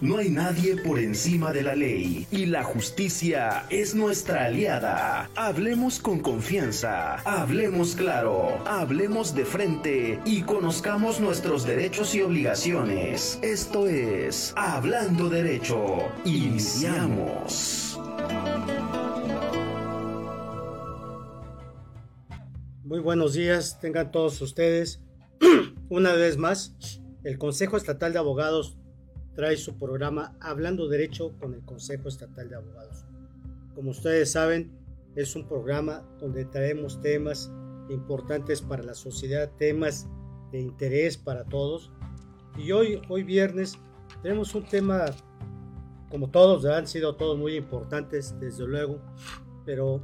No hay nadie por encima de la ley y la justicia es nuestra aliada. Hablemos con confianza, hablemos claro, hablemos de frente y conozcamos nuestros derechos y obligaciones. Esto es Hablando Derecho. Iniciamos. Muy buenos días, tengan todos ustedes. Una vez más, el Consejo Estatal de Abogados trae su programa Hablando Derecho con el Consejo Estatal de Abogados. Como ustedes saben, es un programa donde traemos temas importantes para la sociedad, temas de interés para todos. Y hoy, hoy viernes, tenemos un tema, como todos, han sido todos muy importantes, desde luego, pero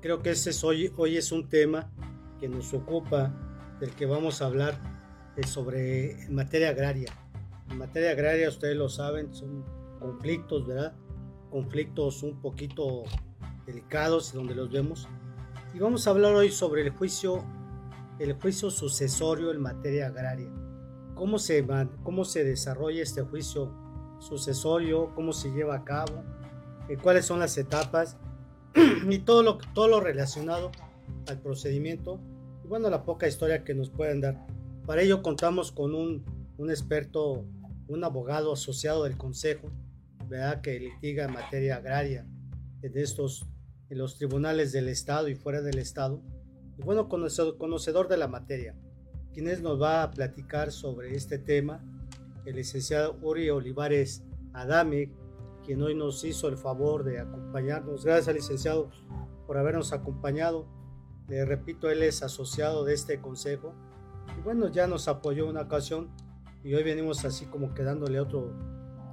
creo que ese es hoy, hoy es un tema que nos ocupa, del que vamos a hablar eh, sobre materia agraria en materia agraria, ustedes lo saben, son conflictos, ¿verdad? Conflictos un poquito delicados donde los vemos. Y vamos a hablar hoy sobre el juicio, el juicio sucesorio en materia agraria. Cómo se, cómo se desarrolla este juicio sucesorio, cómo se lleva a cabo, eh, cuáles son las etapas y todo lo, todo lo relacionado al procedimiento y bueno, la poca historia que nos pueden dar. Para ello contamos con un, un experto un abogado asociado del Consejo, ¿verdad? que litiga en materia agraria en estos en los tribunales del Estado y fuera del Estado, y bueno, conocedor, de la materia. Quienes nos va a platicar sobre este tema, el licenciado Uri Olivares Adame, quien hoy nos hizo el favor de acompañarnos. Gracias, licenciado, por habernos acompañado. Le repito, él es asociado de este consejo y bueno, ya nos apoyó una ocasión y hoy venimos así como quedándole otro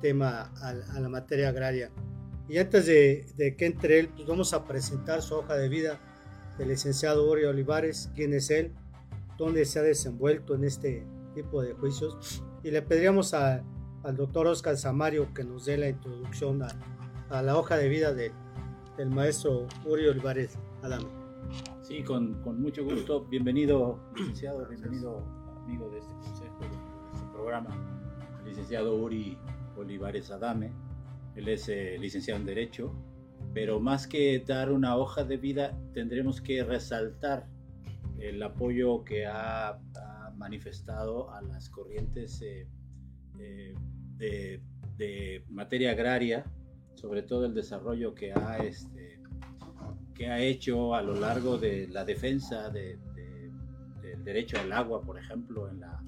tema a, la materia agraria. Y antes de, que entre él, pues vamos a presentar su hoja de vida del licenciado Uri Olivares, quién es él, dónde se ha desenvuelto en este tipo de juicios. Y le pediríamos al doctor Oscar Samario que nos dé la introducción a, la hoja de vida del maestro Uri Olivares Adame. Sí, con, con mucho gusto. Bienvenido, licenciado, bienvenido amigo de este consejo programa, el licenciado Uri Olivares Adame. Él es eh, licenciado en Derecho, pero más que dar una hoja de vida, tendremos que resaltar el apoyo que ha, manifestado a las corrientes eh, eh, de, materia agraria, sobre todo el desarrollo que ha, este, que ha hecho a lo largo de la defensa del derecho al agua, por ejemplo, en la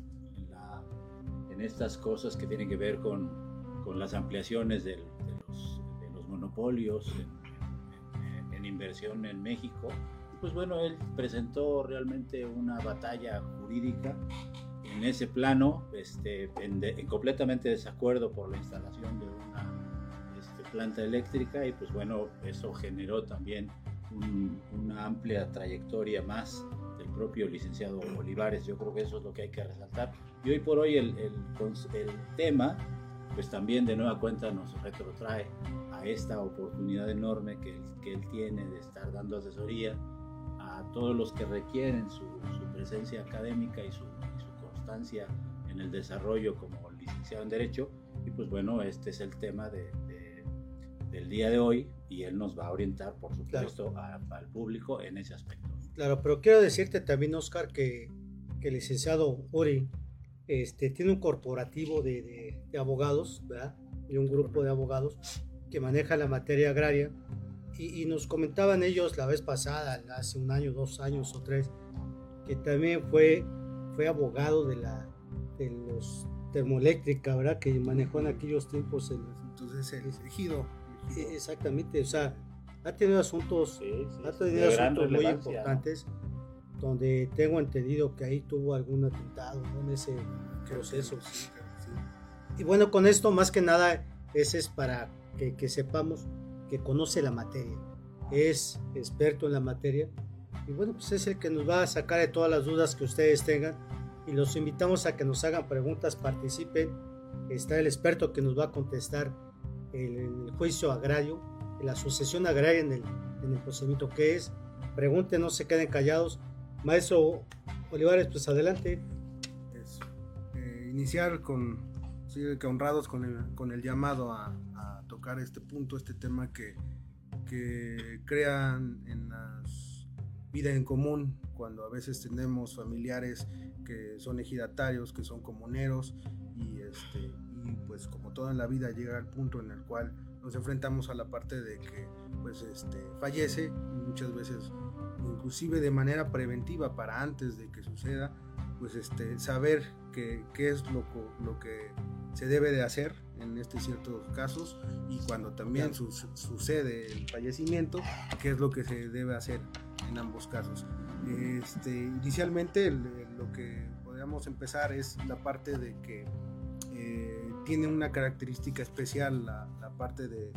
en estas cosas que tienen que ver con, con las ampliaciones de, los, de, los, monopolios en, en, inversión en México. Pues bueno, él presentó realmente una batalla jurídica en ese plano, este, en, completamente desacuerdo por la instalación de una este, planta eléctrica y pues bueno, eso generó también una amplia trayectoria más del propio licenciado Olivares. Yo creo que eso es lo que hay que resaltar. Y hoy por hoy el, el, el tema, pues también de nueva cuenta nos retrotrae a esta oportunidad enorme que, que él tiene de estar dando asesoría a todos los que requieren su, su presencia académica y su, y su, constancia en el desarrollo como licenciado en Derecho. Y pues bueno, este es el tema de, del día de hoy y él nos va a orientar, por supuesto, al público en ese aspecto. Claro, pero quiero decirte también, Oscar, que, que el licenciado Uri este, tiene un corporativo de, de, abogados, ¿verdad? Y un grupo de abogados que maneja la materia agraria. Y, y, nos comentaban ellos la vez pasada, hace un año, dos años o tres, que también fue, fue abogado de, la, de los termoeléctrica, ¿verdad? Que manejó en aquellos tiempos. El, Entonces, el ejido. Exactamente, o sea, ha tenido asuntos, ha tenido asuntos muy importantes donde tengo entendido que ahí tuvo algún atentado en ese proceso. Y bueno, con esto más que nada, ese es para que, que, sepamos que conoce la materia, es experto en la materia y bueno, pues es el que nos va a sacar de todas las dudas que ustedes tengan y los invitamos a que nos hagan preguntas, participen. Está el experto que nos va a contestar en el, juicio agrario, la sucesión agraria en el, en el procedimiento que es. Pregunten, no se queden callados Maestro Olivares, pues adelante. Eh, iniciar con sí, que honrados con el, con el llamado a, a tocar este punto, este tema que, que crean en la vida en común, cuando a veces tenemos familiares que son ejidatarios, que son comuneros, y, este, y pues como todo en la vida llega al punto en el cual nos enfrentamos a la parte de que pues este, fallece, muchas veces inclusive de manera preventiva para antes de que suceda, pues este, saber qué es lo, lo que se debe de hacer en este ciertos casos y cuando también sucede el fallecimiento, qué es lo que se debe hacer en ambos casos. Este, inicialmente lo que podríamos empezar es la parte de que eh, tiene una característica especial la, parte del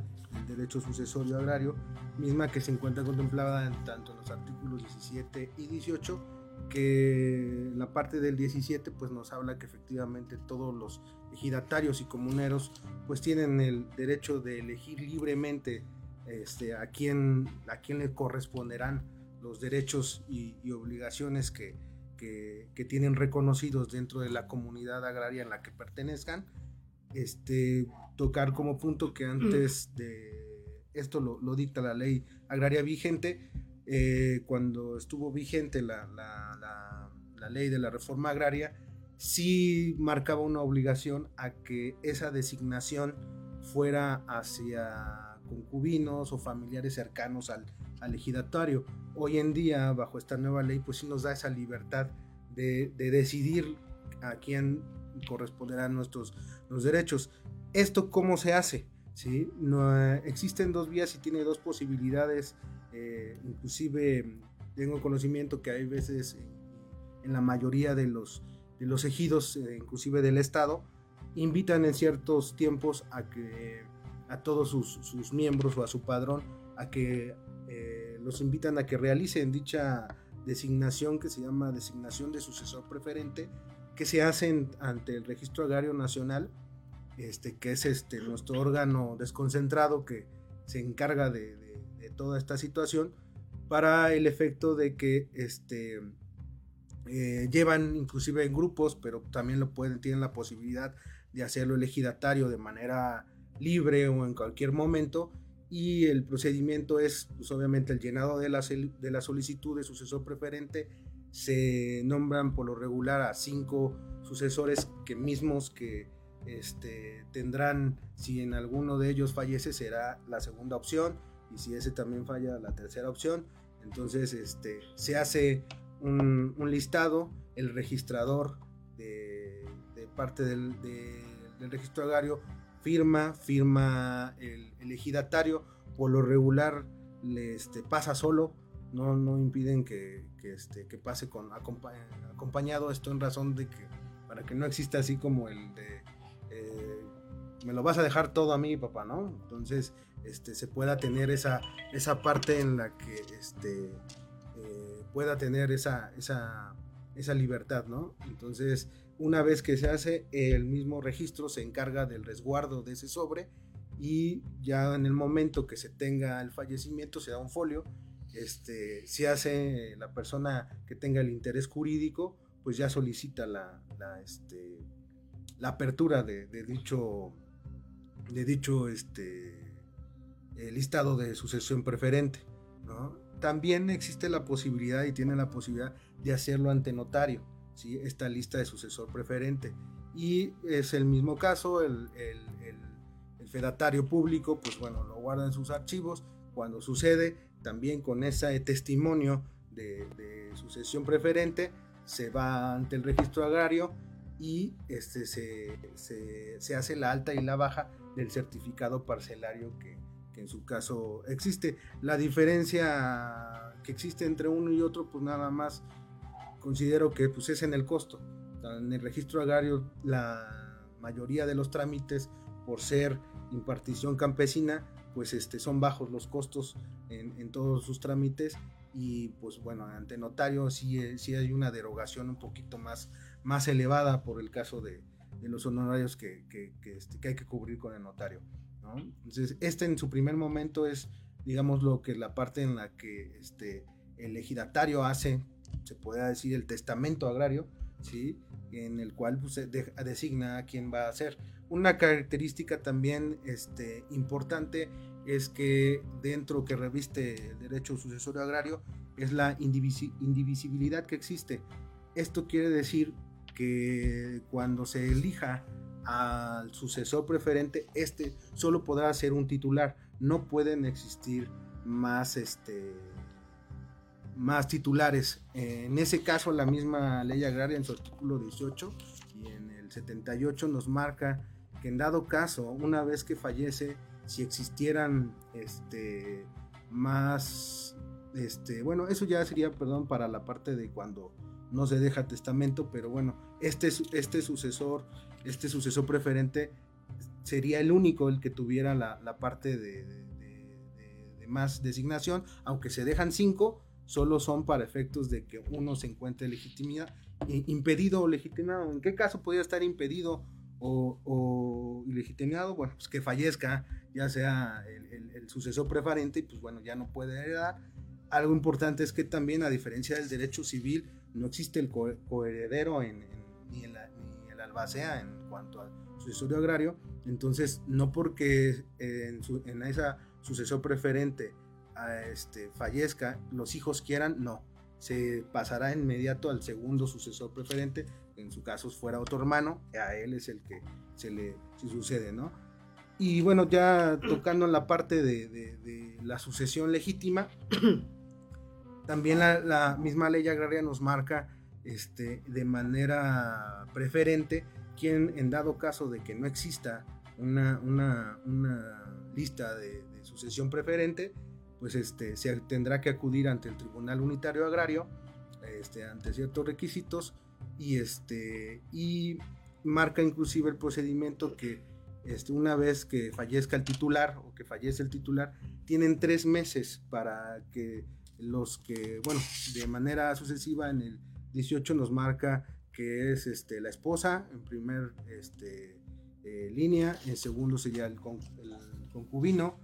derecho sucesorio agrario, misma que se encuentra contemplada en tanto en los artículos 17 y 18, que la parte del 17 pues nos habla que efectivamente todos los ejidatarios y comuneros pues tienen el derecho de elegir libremente este, a, quién, a quién le corresponderán los derechos y, obligaciones que, que, tienen reconocidos dentro de la comunidad agraria en la que pertenezcan. Este, tocar como punto que antes de esto lo, lo dicta la ley agraria vigente, eh, cuando estuvo vigente la, la, la, la ley de la reforma agraria, sí marcaba una obligación a que esa designación fuera hacia concubinos o familiares cercanos al, al ejidatario. Hoy en día, bajo esta nueva ley, pues sí nos da esa libertad de, decidir a quién corresponderán nuestros los derechos. ¿Esto cómo se hace? ¿Sí? No, existen dos vías y tiene dos posibilidades. Eh, inclusive tengo conocimiento que hay veces en la mayoría de los de los ejidos, eh, inclusive del Estado, invitan en ciertos tiempos a que a todos sus, miembros o a su padrón a que eh, los invitan a que realicen dicha designación que se llama designación de sucesor preferente que se hacen ante el registro agrario nacional este que es este nuestro órgano desconcentrado que se encarga de, toda esta situación para el efecto de que este eh, llevan inclusive en grupos, pero también lo pueden, tienen la posibilidad de hacerlo el ejidatario de manera libre o en cualquier momento. Y el procedimiento es, pues, obviamente, el llenado de la, de la solicitud de sucesor preferente. Se nombran por lo regular a cinco sucesores que mismos que este, tendrán, si en alguno de ellos fallece, será la segunda opción. Y si ese también falla, la tercera opción. Entonces, este, se hace un, listado, el registrador de, parte del, registro agrario firma, firma el, ejidatario, por lo regular le este, pasa solo, no, no impiden que, este, que pase con acompañado, esto en razón de que para que no exista así como el de eh, me lo vas a dejar todo a mí papá, ¿no? Entonces este, se pueda tener esa, esa parte en la que este, pueda tener esa, esa, esa libertad, ¿no? Entonces, una vez que se hace, el mismo registro se encarga del resguardo de ese sobre y ya en el momento que se tenga el fallecimiento se da un folio, este, se hace la persona que tenga el interés jurídico, pues ya solicita la, la, este, la apertura de, de, dicho, de dicho este, listado de sucesión preferente. ¿no? También existe la posibilidad y tiene la posibilidad de hacerlo ante notario, ¿sí? esta lista de sucesor preferente. Y es el mismo caso, el, fedatario público, pues bueno, lo guarda en sus archivos. Cuando sucede, también con ese testimonio de, sucesión preferente, se va ante el registro agrario y este, se, se, hace la alta y la baja del certificado parcelario que, que en su caso existe. La diferencia que existe entre uno y otro, pues nada más considero que pues, es en el costo. En el registro agrario, la mayoría de los trámites, por ser impartición campesina, pues este, son bajos los costos en, todos sus trámites y pues bueno, ante notario sí, sí hay una derogación un poquito más, más elevada por el caso de, los honorarios que, que, este, que hay que cubrir con el notario. Entonces, este en su primer momento es, digamos, lo que la parte en la que este, el ejidatario hace, se puede decir, el testamento agrario, ¿sí? en el cual pues, designa a quién va a ser. Una característica también este, importante es que dentro que reviste el derecho sucesorio agrario es la indivisibilidad que existe. Esto quiere decir que cuando se elija al sucesor preferente, este solo podrá ser un titular, no pueden existir más este más titulares. En ese caso, la misma ley agraria en su artículo 18 y en el 78 nos marca que en dado caso, una vez que fallece, si existieran este, más, este, bueno, eso ya sería, perdón, para la parte de cuando no se deja testamento, pero bueno, este, este sucesor, este sucesor preferente sería el único el que tuviera la, parte de, de, más designación, aunque se dejan cinco, solo son para efectos de que uno se encuentre legitimidad, impedido o legitimado. ¿En qué caso podría estar impedido o, o ilegitimado? Bueno, pues que fallezca, ya sea el, sucesor preferente, y pues bueno, ya no puede heredar. Algo importante es que también, a diferencia del derecho civil, no existe el coheredero en, ni, en ni el albacea en cuanto al sucesorio agrario. Entonces, no porque en, en esa sucesor preferente este, fallezca, los hijos quieran, no. Se pasará inmediato al segundo sucesor preferente, en su caso fuera otro hermano, a él es el que se le sucede, ¿no? Y bueno, ya tocando en la parte de, la sucesión legítima, también la, misma ley agraria nos marca este, de manera preferente quien en dado caso de que no exista una, una, lista de, de, sucesión preferente, pues este, se tendrá que acudir ante el Tribunal Unitario Agrario, este, ante ciertos requisitos, y, este, y marca inclusive el procedimiento que este, una vez que fallezca el titular o que fallece el titular, tienen tres meses para que los que, bueno, de manera sucesiva en el 18 nos marca que es este, la esposa en primer este, eh, línea, en segundo sería el, el concubino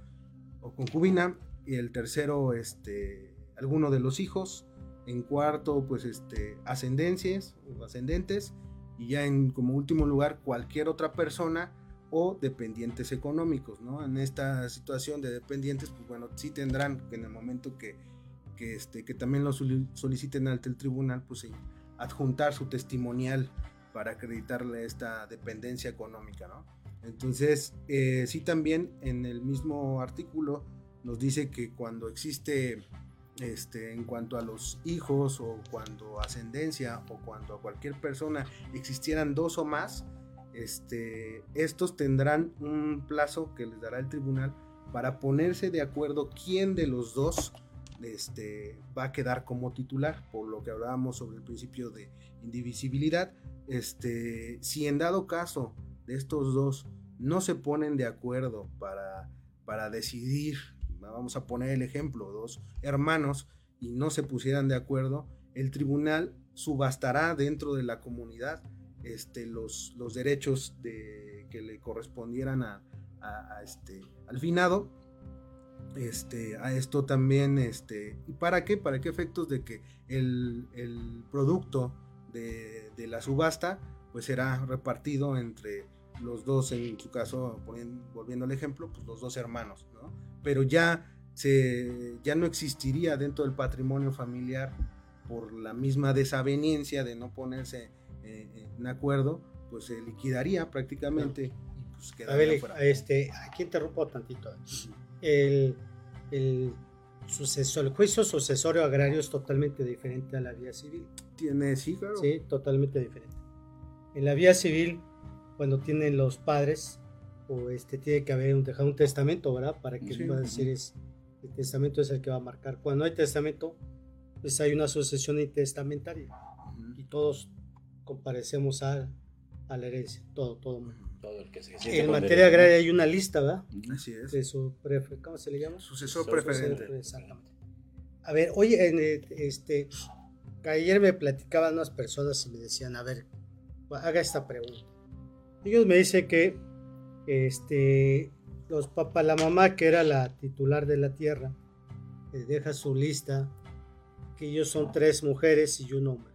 o concubina, y el tercero, este, alguno de los hijos, en cuarto, pues, este, ascendencias o ascendentes, y ya en como último lugar, cualquier otra persona o dependientes económicos, ¿no? En esta situación de dependientes, pues bueno, sí tendrán que en el momento que, que, este, que también lo soliciten ante el tribunal, pues adjuntar su testimonial para acreditarle esta dependencia económica, ¿no? Entonces, eh, sí también en el mismo artículo nos dice que cuando existe este, en cuanto a los hijos o cuando ascendencia o cuando a cualquier persona existieran dos o más, este, estos tendrán un plazo que les dará el tribunal para ponerse de acuerdo quién de los dos este, va a quedar como titular, por lo que hablábamos sobre el principio de indivisibilidad. Este, si en dado caso de estos dos no se ponen de acuerdo para, para decidir vamos a poner el ejemplo, dos hermanos y no se pusieran de acuerdo, el tribunal subastará dentro de la comunidad este, los, los derechos de, que le correspondieran a, este, al finado. Este, a esto también, este, ¿y para qué? ¿Para qué efectos de que el, producto de, de, la subasta pues será repartido entre los dos, en su caso, volviendo al ejemplo, pues los dos hermanos, ¿no? pero ya, se, ya no existiría dentro del patrimonio familiar por la misma desaveniencia de no ponerse eh, en acuerdo, pues se liquidaría prácticamente y pues quedaría a ver, fuera. Este, aquí interrumpo tantito. El, el, suceso, el juicio sucesorio agrario es totalmente diferente a la vía civil. Tiene, sí, claro. Sí, totalmente diferente. En la vía civil, cuando tienen los padres, o este tiene que haber un, dejar un testamento, ¿verdad? Para que pueda decir es, el testamento es el que va a marcar. Cuando hay testamento, pues hay una sucesión intestamentaria y todos comparecemos a, a, la herencia, todo, todo. todo el que se en materia agraria hay una lista, ¿verdad? Así es. De su ¿Cómo se le llama? Sucesor preferente. Exactamente. A ver, oye, en este, ayer me platicaban unas personas y me decían, a ver, haga esta pregunta. Ellos me dicen que este, los papás, la mamá que era la titular de la tierra, deja su lista, que ellos son tres mujeres y un hombre,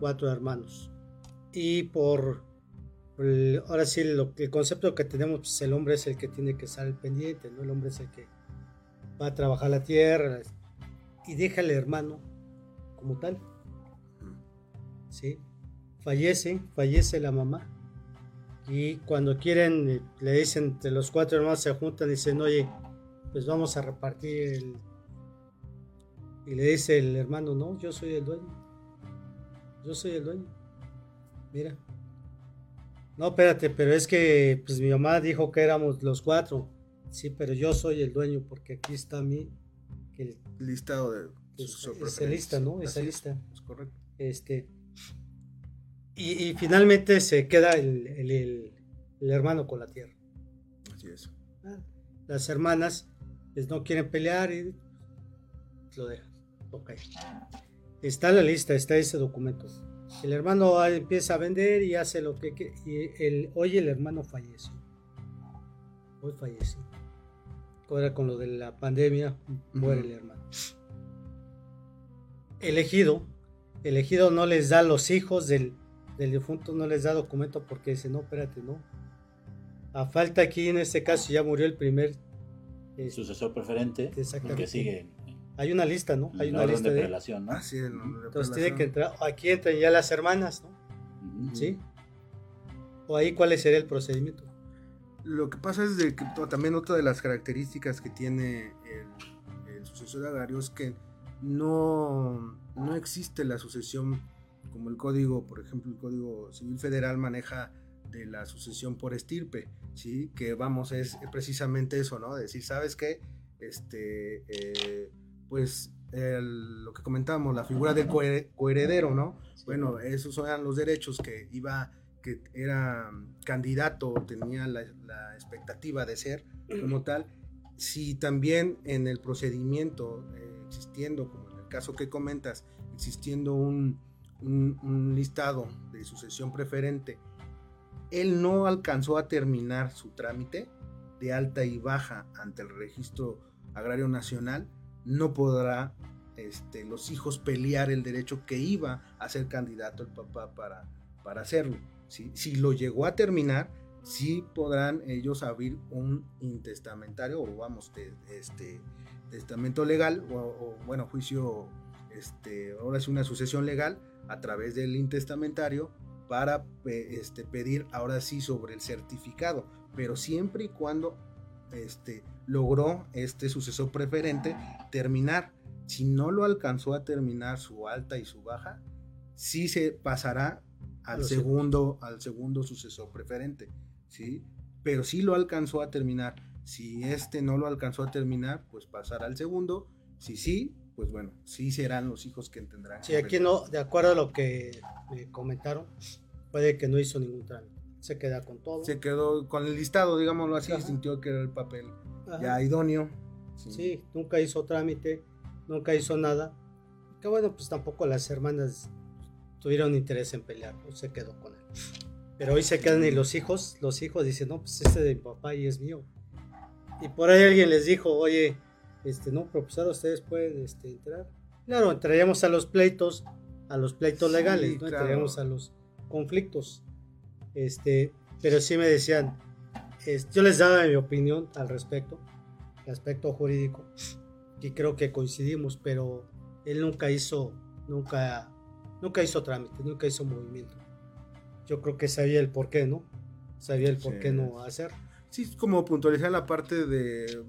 cuatro hermanos. y por ahora sí lo, el concepto que tenemos pues el hombre es el que tiene que estar pendiente no el hombre es el que va a trabajar la tierra y deja al hermano como tal. Sí. Fallece fallece la mamá y cuando quieren eh, le dicen entre los cuatro hermanos se juntan y dicen oye pues vamos a repartir el y le dice el hermano no yo soy el dueño yo soy el dueño mira no, espérate, pero es que pues mi mamá dijo que éramos los cuatro. Sí, pero yo soy el dueño porque aquí está mi el, listado de pues, esa lista, ¿no? Esa lista. Es correcto. Este y, finalmente se queda el, el, hermano con la tierra. Así es. Ah, las hermanas pues, no quieren pelear y lo dejan. Ok. Está la lista, está ese documento. El hermano empieza a vender y hace lo que... Y el, hoy el hermano falleció. Hoy falleció. Ahora con lo de la pandemia, muere el hermano. Elegido, elegido no les da los hijos del, del difunto, no les da documento porque dice, no, espérate, no. A falta aquí, en este caso, ya murió el primer... sucesor preferente, que sigue hay una lista, ¿no? Hay una lista de, relación, ¿no? Ah, sí, el de Entonces tiene que entrar, aquí entran ya las hermanas, ¿no? ¿Sí? O ahí cuál sería el procedimiento. Lo que pasa es de que también otra de las características que tiene el, sucesor agrario es que no, no existe la sucesión como el código, por ejemplo, el Código Civil Federal maneja de la sucesión por estirpe, ¿sí? Que vamos, es precisamente eso, ¿no? Decir, ¿sabes qué? Este, eh, pues lo que comentábamos, la figura del coheredero, ¿no? Bueno, esos eran los derechos que iba, que era candidato, tenía la, expectativa de ser como tal. Si también en el procedimiento, eh, existiendo, como en el caso que comentas, existiendo un, un listado de sucesión preferente, él no alcanzó a terminar su trámite de alta y baja ante el registro agrario nacional, no podrá este, los hijos pelear el derecho que iba a ser candidato el papá para, para hacerlo. Si lo llegó a terminar, sí podrán ellos abrir un intestamentario o vamos, este, testamento legal o, bueno, juicio, este, ahora es una sucesión legal a través del intestamentario para este, pedir ahora sí sobre el certificado, pero siempre y cuando este, logró este sucesor preferente terminar. Si no lo alcanzó a terminar su alta y su baja, sí se pasará al segundo, al segundo sucesor preferente, ¿sí? Pero si lo alcanzó a terminar. Si este no lo alcanzó a terminar, pues pasará al segundo. Si sí, pues bueno, sí serán los hijos que tendrán. Sí, aquí no, de acuerdo a lo que me comentaron, puede que no hizo ningún trámite se queda con todo. Se quedó con el listado, digámoslo así, sintió que era el papel ya idóneo. Sí. nunca hizo trámite, nunca hizo nada. Que bueno, pues tampoco las hermanas tuvieron interés en pelear, pues se quedó con él. Pero hoy se quedan y los hijos, los hijos dicen, no, pues este de mi papá y es mío. Y por ahí alguien les dijo, oye, este, no, profesor, ustedes pueden este, entrar. Claro, entraríamos a los pleitos, a los pleitos legales, ¿no? Entraríamos a los conflictos. Este, pero sí me decían, yo les daba mi opinión al respecto, el aspecto jurídico, y creo que coincidimos, pero él nunca hizo, nunca, nunca hizo trámite, nunca hizo movimiento. Yo creo que sabía el por qué, ¿no? Sabía el por qué no hacer. Sí, como puntualizar la parte de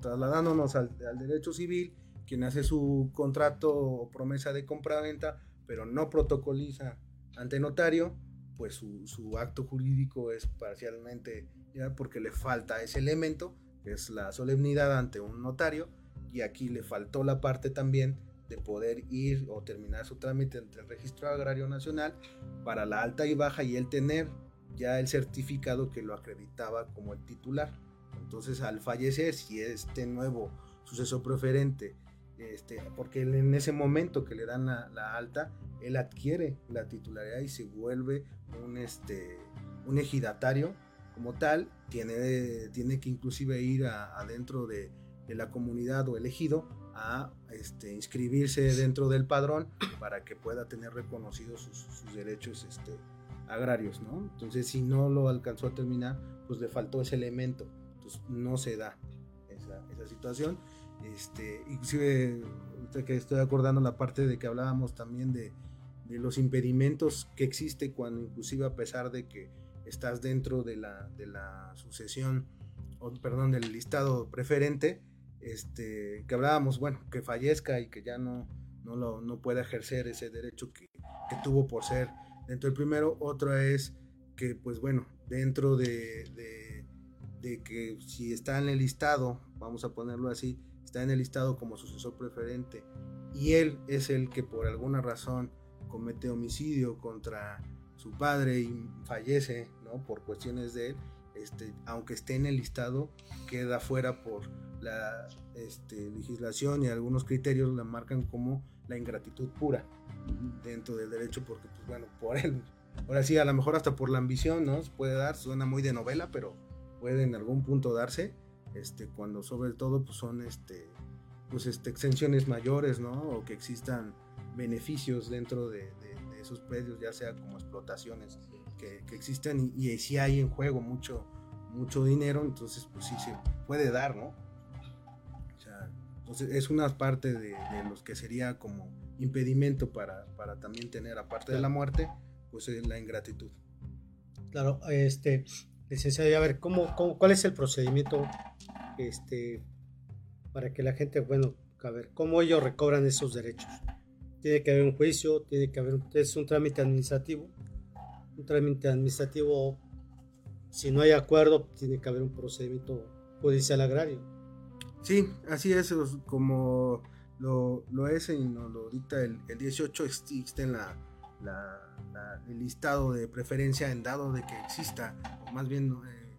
trasladándonos al, derecho civil, quien hace su contrato o promesa de compra-venta, pero no protocoliza ante notario, pues su, acto jurídico es parcialmente ya porque le falta ese elemento, que es la solemnidad ante un notario, y aquí le faltó la parte también de poder ir o terminar su trámite ante el Registro Agrario Nacional para la alta y baja y él tener ya el certificado que lo acreditaba como el titular. Entonces al fallecer, si este nuevo suceso preferente este, porque en ese momento que le dan la, alta, él adquiere la titularidad y se vuelve un, este, un ejidatario como tal, tiene, tiene que inclusive ir adentro de, la comunidad o elegido a este, inscribirse dentro del padrón para que pueda tener reconocidos sus, derechos este, agrarios, ¿no? Entonces, si no lo alcanzó a terminar, pues le faltó ese elemento, entonces no se da esa, situación. Este, inclusive, que estoy acordando la parte de que hablábamos también de, los impedimentos que existe cuando inclusive a pesar de que estás dentro de la, de la sucesión, o, perdón, del listado preferente, este, que hablábamos, bueno, que fallezca y que ya no, no, lo, no pueda ejercer ese derecho que, tuvo por ser dentro del primero. Otra es que, pues bueno, dentro de, de, de, que si está en el listado, vamos a ponerlo así, está en el listado como sucesor preferente y él es el que por alguna razón comete homicidio contra su padre y fallece, ¿no? Por cuestiones de él, este, aunque esté en el listado, queda fuera por la este, legislación y algunos criterios la marcan como la ingratitud pura dentro del derecho, porque, pues bueno, por él, ahora sí, a lo mejor hasta por la ambición, ¿no? Se puede dar, suena muy de novela, pero puede en algún punto darse, este, cuando sobre todo, pues son, este, pues, este, extensiones mayores, ¿no? O que existan beneficios dentro de, esos predios, ya sea como explotaciones que, que existen y, si hay en juego mucho, mucho dinero, entonces pues sí se puede dar, ¿no? O sea, entonces es una parte de, los que sería como impedimento para, para también tener, aparte de la muerte, pues la ingratitud. Claro, este, licenciado, a ver, ¿cómo, cuál es el procedimiento este, para que la gente, bueno, a ver, cómo ellos recobran esos derechos? tiene que haber un juicio, tiene que haber es un trámite administrativo. Un trámite administrativo, si no hay acuerdo, tiene que haber un procedimiento judicial agrario. Sí, así es, como lo, lo es y nos lo dicta el, el 18, existe en la, el listado de preferencia en dado de que exista, o más bien eh,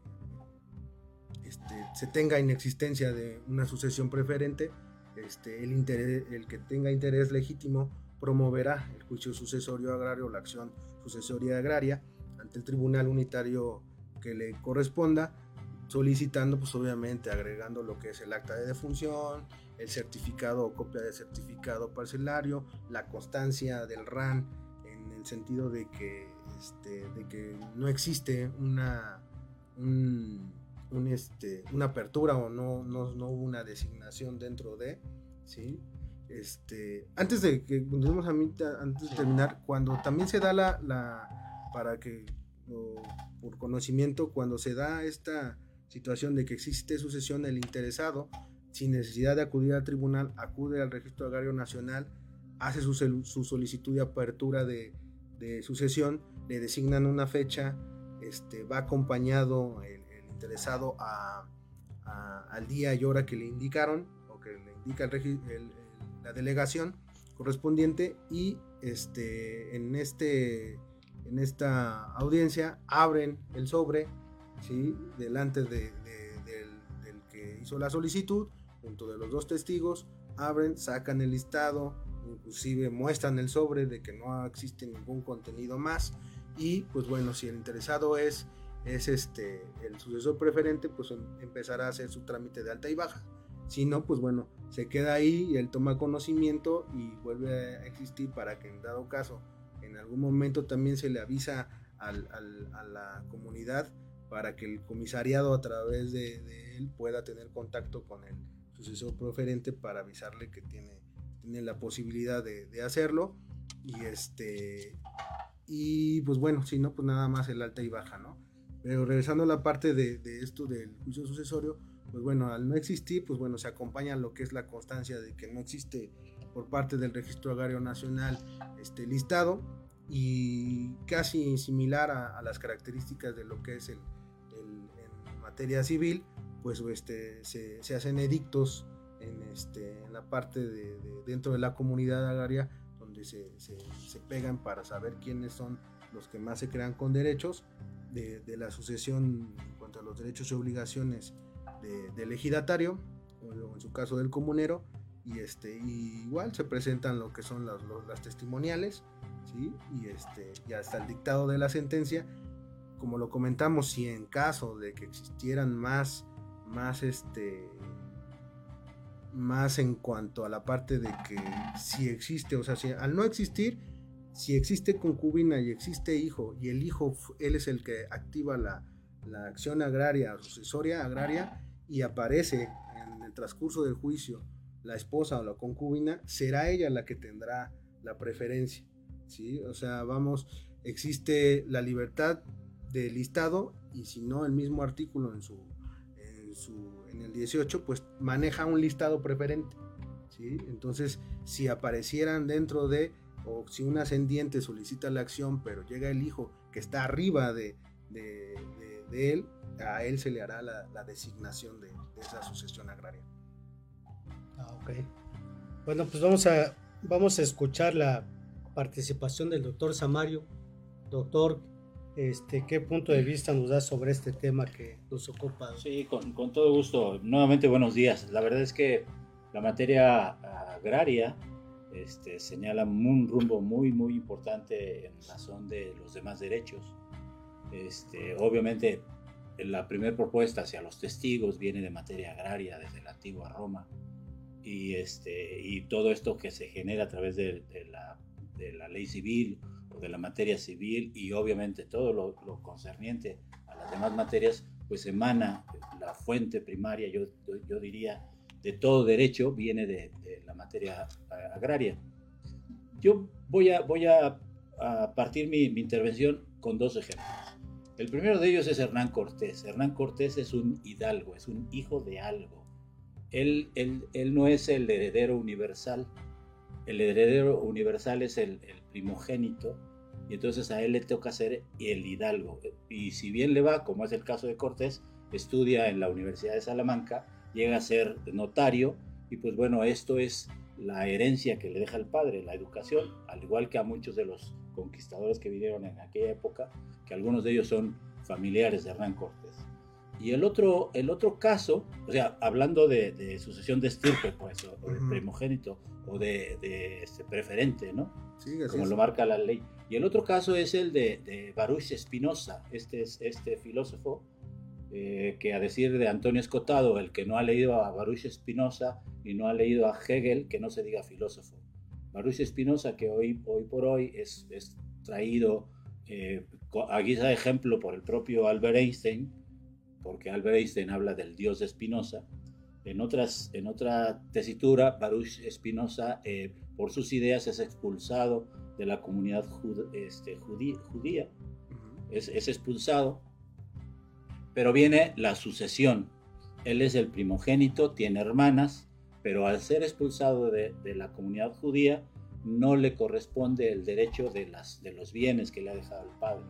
este, se tenga inexistencia de una sucesión preferente, este, el, interés, el que tenga interés legítimo promoverá el juicio sucesorio agrario o la acción sucesoria agraria ante el tribunal unitario que le corresponda, solicitando, pues obviamente agregando lo que es el acta de defunción, el certificado o copia de certificado parcelario, la constancia del RAN el sentido de que, este, de que no existe una, este, una apertura o no, no, hubo una designación dentro de, ¿sí? Este, antes de que continuemos a mí, antes de terminar, cuando también se da la, la para que, por conocimiento, cuando se da esta situación de que existe sucesión, el interesado, sin necesidad de acudir al tribunal, acude al registro agrario nacional, hace su, su solicitud de apertura de, de, sucesión, le designan una fecha, este, va acompañado el interesado al día y hora que le indicaron o que le indica el, la delegación correspondiente y este, en, este, en esta audiencia abren el sobre ¿sí? delante de, del, del que hizo la solicitud junto de los dos testigos abren, sacan el listado, inclusive muestran el sobre de que no existe ningún contenido más y pues bueno, si el interesado es es este el sucesor preferente, pues em, empezará a hacer su trámite de alta y baja. Si no, pues bueno, se queda ahí y él toma conocimiento y vuelve a existir para que en dado caso, en algún momento también se le avisa al, a la comunidad para que el comisariado a través de, él pueda tener contacto con el sucesor preferente para avisarle que tiene, tiene la posibilidad de, de hacerlo. Y este y pues bueno, si no, pues nada más el alta y baja, ¿no? Pero regresando a la parte de, esto del juicio sucesorio, pues bueno, al no existir, pues bueno, se acompaña lo que es la constancia de que no existe por parte del Registro Agrario Nacional este listado y casi similar a, las características de lo que es el, en materia civil, pues este, se, hacen edictos en, este, en la parte de, dentro de la comunidad agraria donde se, se, se pegan para saber quiénes son los que más se crean con derechos de, la sucesión contra los derechos y obligaciones del ejidatario, o en su caso del comunero, y este igual se presentan lo que son las, las testimoniales, ¿sí? y, este, y hasta el dictado de la sentencia, como lo comentamos, si en caso de que existieran más, más este, más en cuanto a la parte de que si existe, o sea, si, al no existir, si existe concubina y existe hijo, y el hijo, él es el que activa la, la acción agraria, sucesoria agraria, y aparece en el transcurso del juicio la esposa o la concubina, será ella la que tendrá la preferencia. ¿sí? O sea, vamos, existe la libertad del listado y si no el mismo artículo en su, en, su, en el 18, pues maneja un listado preferente. ¿sí? Entonces, si aparecieran dentro de, o si un ascendiente solicita la acción, pero llega el hijo que está arriba de, de, él, a él se le hará la, designación de, esa sucesión agraria. Ah, ok. Bueno, pues vamos a, vamos a escuchar la participación del doctor Samario. Doctor, este, ¿qué punto de vista nos da sobre este tema que nos ocupa? Sí, con, con todo gusto. Nuevamente buenos días. La verdad es que la materia agraria este, señala un rumbo muy, muy importante en razón de los demás derechos. Este, obviamente, la primera propuesta hacia los testigos viene de materia agraria desde la antigua Roma y, este, y todo esto que se genera a través de, la, de la, ley civil de la materia civil y obviamente todo lo, concerniente a las demás materias, pues emana la fuente primaria, yo, yo diría, de todo derecho, viene de, la materia agraria. Yo voy a, voy a, partir mi, mi intervención con dos ejemplos. El primero de ellos es Hernán Cortés. Hernán Cortés es un hidalgo, es un hijo de algo él, él, no es el heredero universal. El heredero universal es el, primogénito y entonces a él le toca ser el hidalgo. Y si bien le va, como es el caso de Cortés, estudia en la Universidad de Salamanca, llega a ser notario y pues bueno, esto es la herencia que le deja el padre, la educación, al igual que a muchos de los conquistadores que vivieron en aquella época, que algunos de ellos son familiares de Hernán Cortés. Y el otro, el otro caso, o sea, hablando de, sucesión de estirpe, pues, o, de primogénito, o de, este, preferente, ¿no? Sí, Como lo marca la ley. Y el otro caso es el de, Baruch Spinoza, este, este filósofo, eh, que a decir de Antonio Escotado, el que no ha leído a Baruch Spinoza y no ha leído a Hegel, que no se diga filósofo. Baruch Spinoza, que hoy, hoy por hoy es, es traído eh, a guisa de ejemplo por el propio Albert Einstein, porque Albert Einstein habla del dios de Spinoza. En, otras, en otra tesitura, Baruch Spinoza, eh, por sus ideas, es expulsado de la comunidad este, judía, es, expulsado, pero viene la sucesión. Él es el primogénito, tiene hermanas, pero al ser expulsado de, la comunidad judía, no le corresponde el derecho de, las, de los bienes que le ha dejado el padre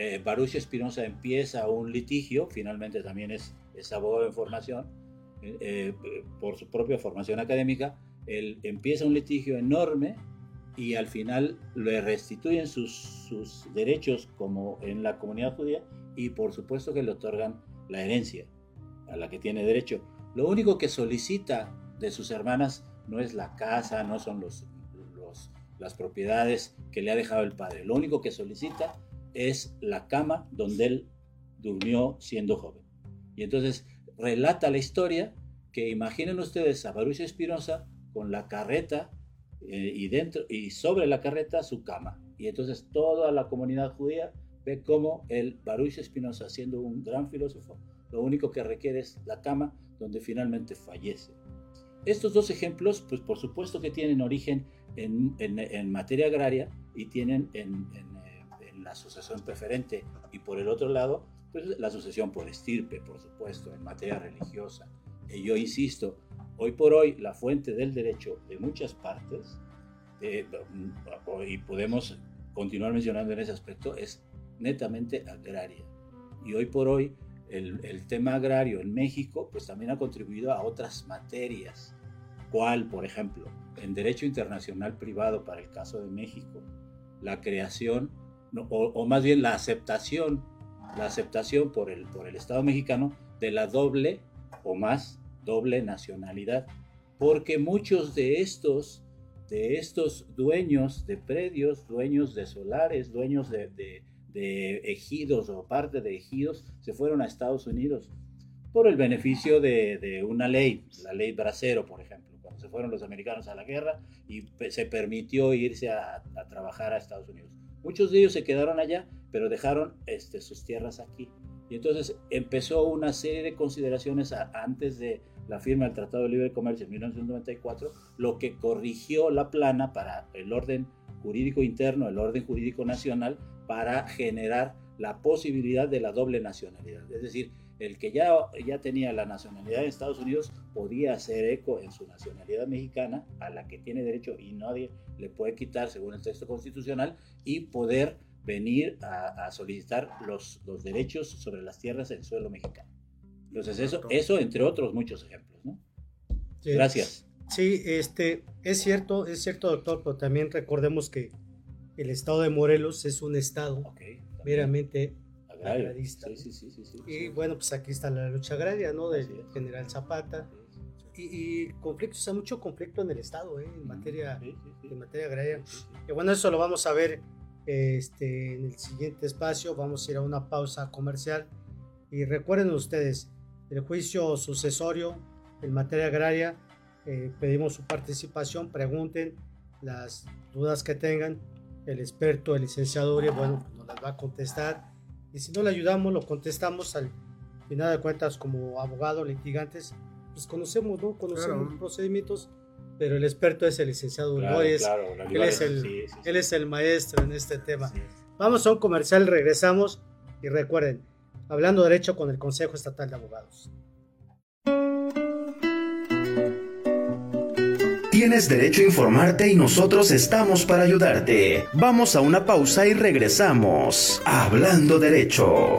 eh, Baruch Espinosa empieza un litigio, finalmente también es, es abogado en formación, eh, por su propia formación académica, él empieza un litigio enorme y al final le restituyen sus, derechos como en la comunidad judía y por supuesto que le otorgan la herencia a la que tiene derecho. Lo único que solicita de sus hermanas no es la casa, no son las propiedades que le ha dejado el padre. Lo único que solicita es la cama donde él durmió siendo joven. Y entonces relata la historia que imaginen ustedes a Baruch Espinosa con la carreta eh, y dentro y sobre la carreta su cama. Y entonces toda la comunidad judía ve cómo el Baruch Espinosa, siendo un gran filósofo, lo único que requiere es la cama donde finalmente fallece. Estos dos ejemplos, pues por supuesto que tienen origen en, materia agraria y tienen en la sucesión preferente y por el otro lado, pues la sucesión por estirpe, por supuesto, en materia religiosa. Y yo insisto, hoy por hoy la fuente del derecho de muchas partes, y podemos continuar mencionando en ese aspecto, es netamente agraria. Y hoy por hoy el, el, tema agrario en México pues también ha contribuido a otras materias. ¿Cuál, por ejemplo? En derecho internacional privado para el caso de México, la creación o, más bien la aceptación, la aceptación por el, por el Estado mexicano de la doble o más doble nacionalidad, porque muchos de estos, de estos dueños de predios, dueños de solares, dueños de, ejidos o parte de ejidos, se fueron a Estados Unidos. por el beneficio de, una ley, la ley Bracero, por ejemplo, cuando se fueron los americanos a la guerra y se permitió irse a, trabajar a Estados Unidos. Muchos de ellos se quedaron allá, pero dejaron este, sus tierras aquí. Y entonces empezó una serie de consideraciones antes de la firma del Tratado de Libre Comercio en 1994, lo que corrigió la plana para el orden jurídico interno, el orden jurídico nacional, para generar la posibilidad de la doble nacionalidad. Es decir, el que ya, ya tenía la nacionalidad de Estados Unidos podía hacer eco en su nacionalidad mexicana, a la que tiene derecho y nadie le puede quitar según el texto constitucional, y poder venir a, solicitar los, los, derechos sobre las tierras en suelo mexicano. Entonces eso, eso entre otros muchos ejemplos. ¿no? Gracias. Sí, este, es cierto, es cierto doctor, pero también recordemos que el estado de Morelos es un estado meramente agrarista. y bueno, pues aquí está la lucha agraria, ¿no? Del general Zapata. Y, conflictos, hay mucho conflicto en el estado, ¿eh? En materia, en materia agraria. Y bueno, eso lo vamos a ver este, en el siguiente espacio. Vamos a ir a una pausa comercial. Y recuerden ustedes, el juicio sucesorio en materia agraria, eh, pedimos su participación, pregunten las dudas que tengan el experto, el licenciado Uri, bueno, pues nos las va a contestar. Y si no le ayudamos, lo contestamos al final de cuentas como abogado, litigantes, pues conocemos, ¿no? Conocemos los procedimientos, pero el experto es el licenciado él, es el, él es el maestro en este tema. Vamos a un comercial, regresamos y recuerden, hablando derecho con el Consejo Estatal de Abogados. Tienes derecho a informarte y nosotros estamos para ayudarte. Vamos a una pausa y regresamos. Hablando derecho.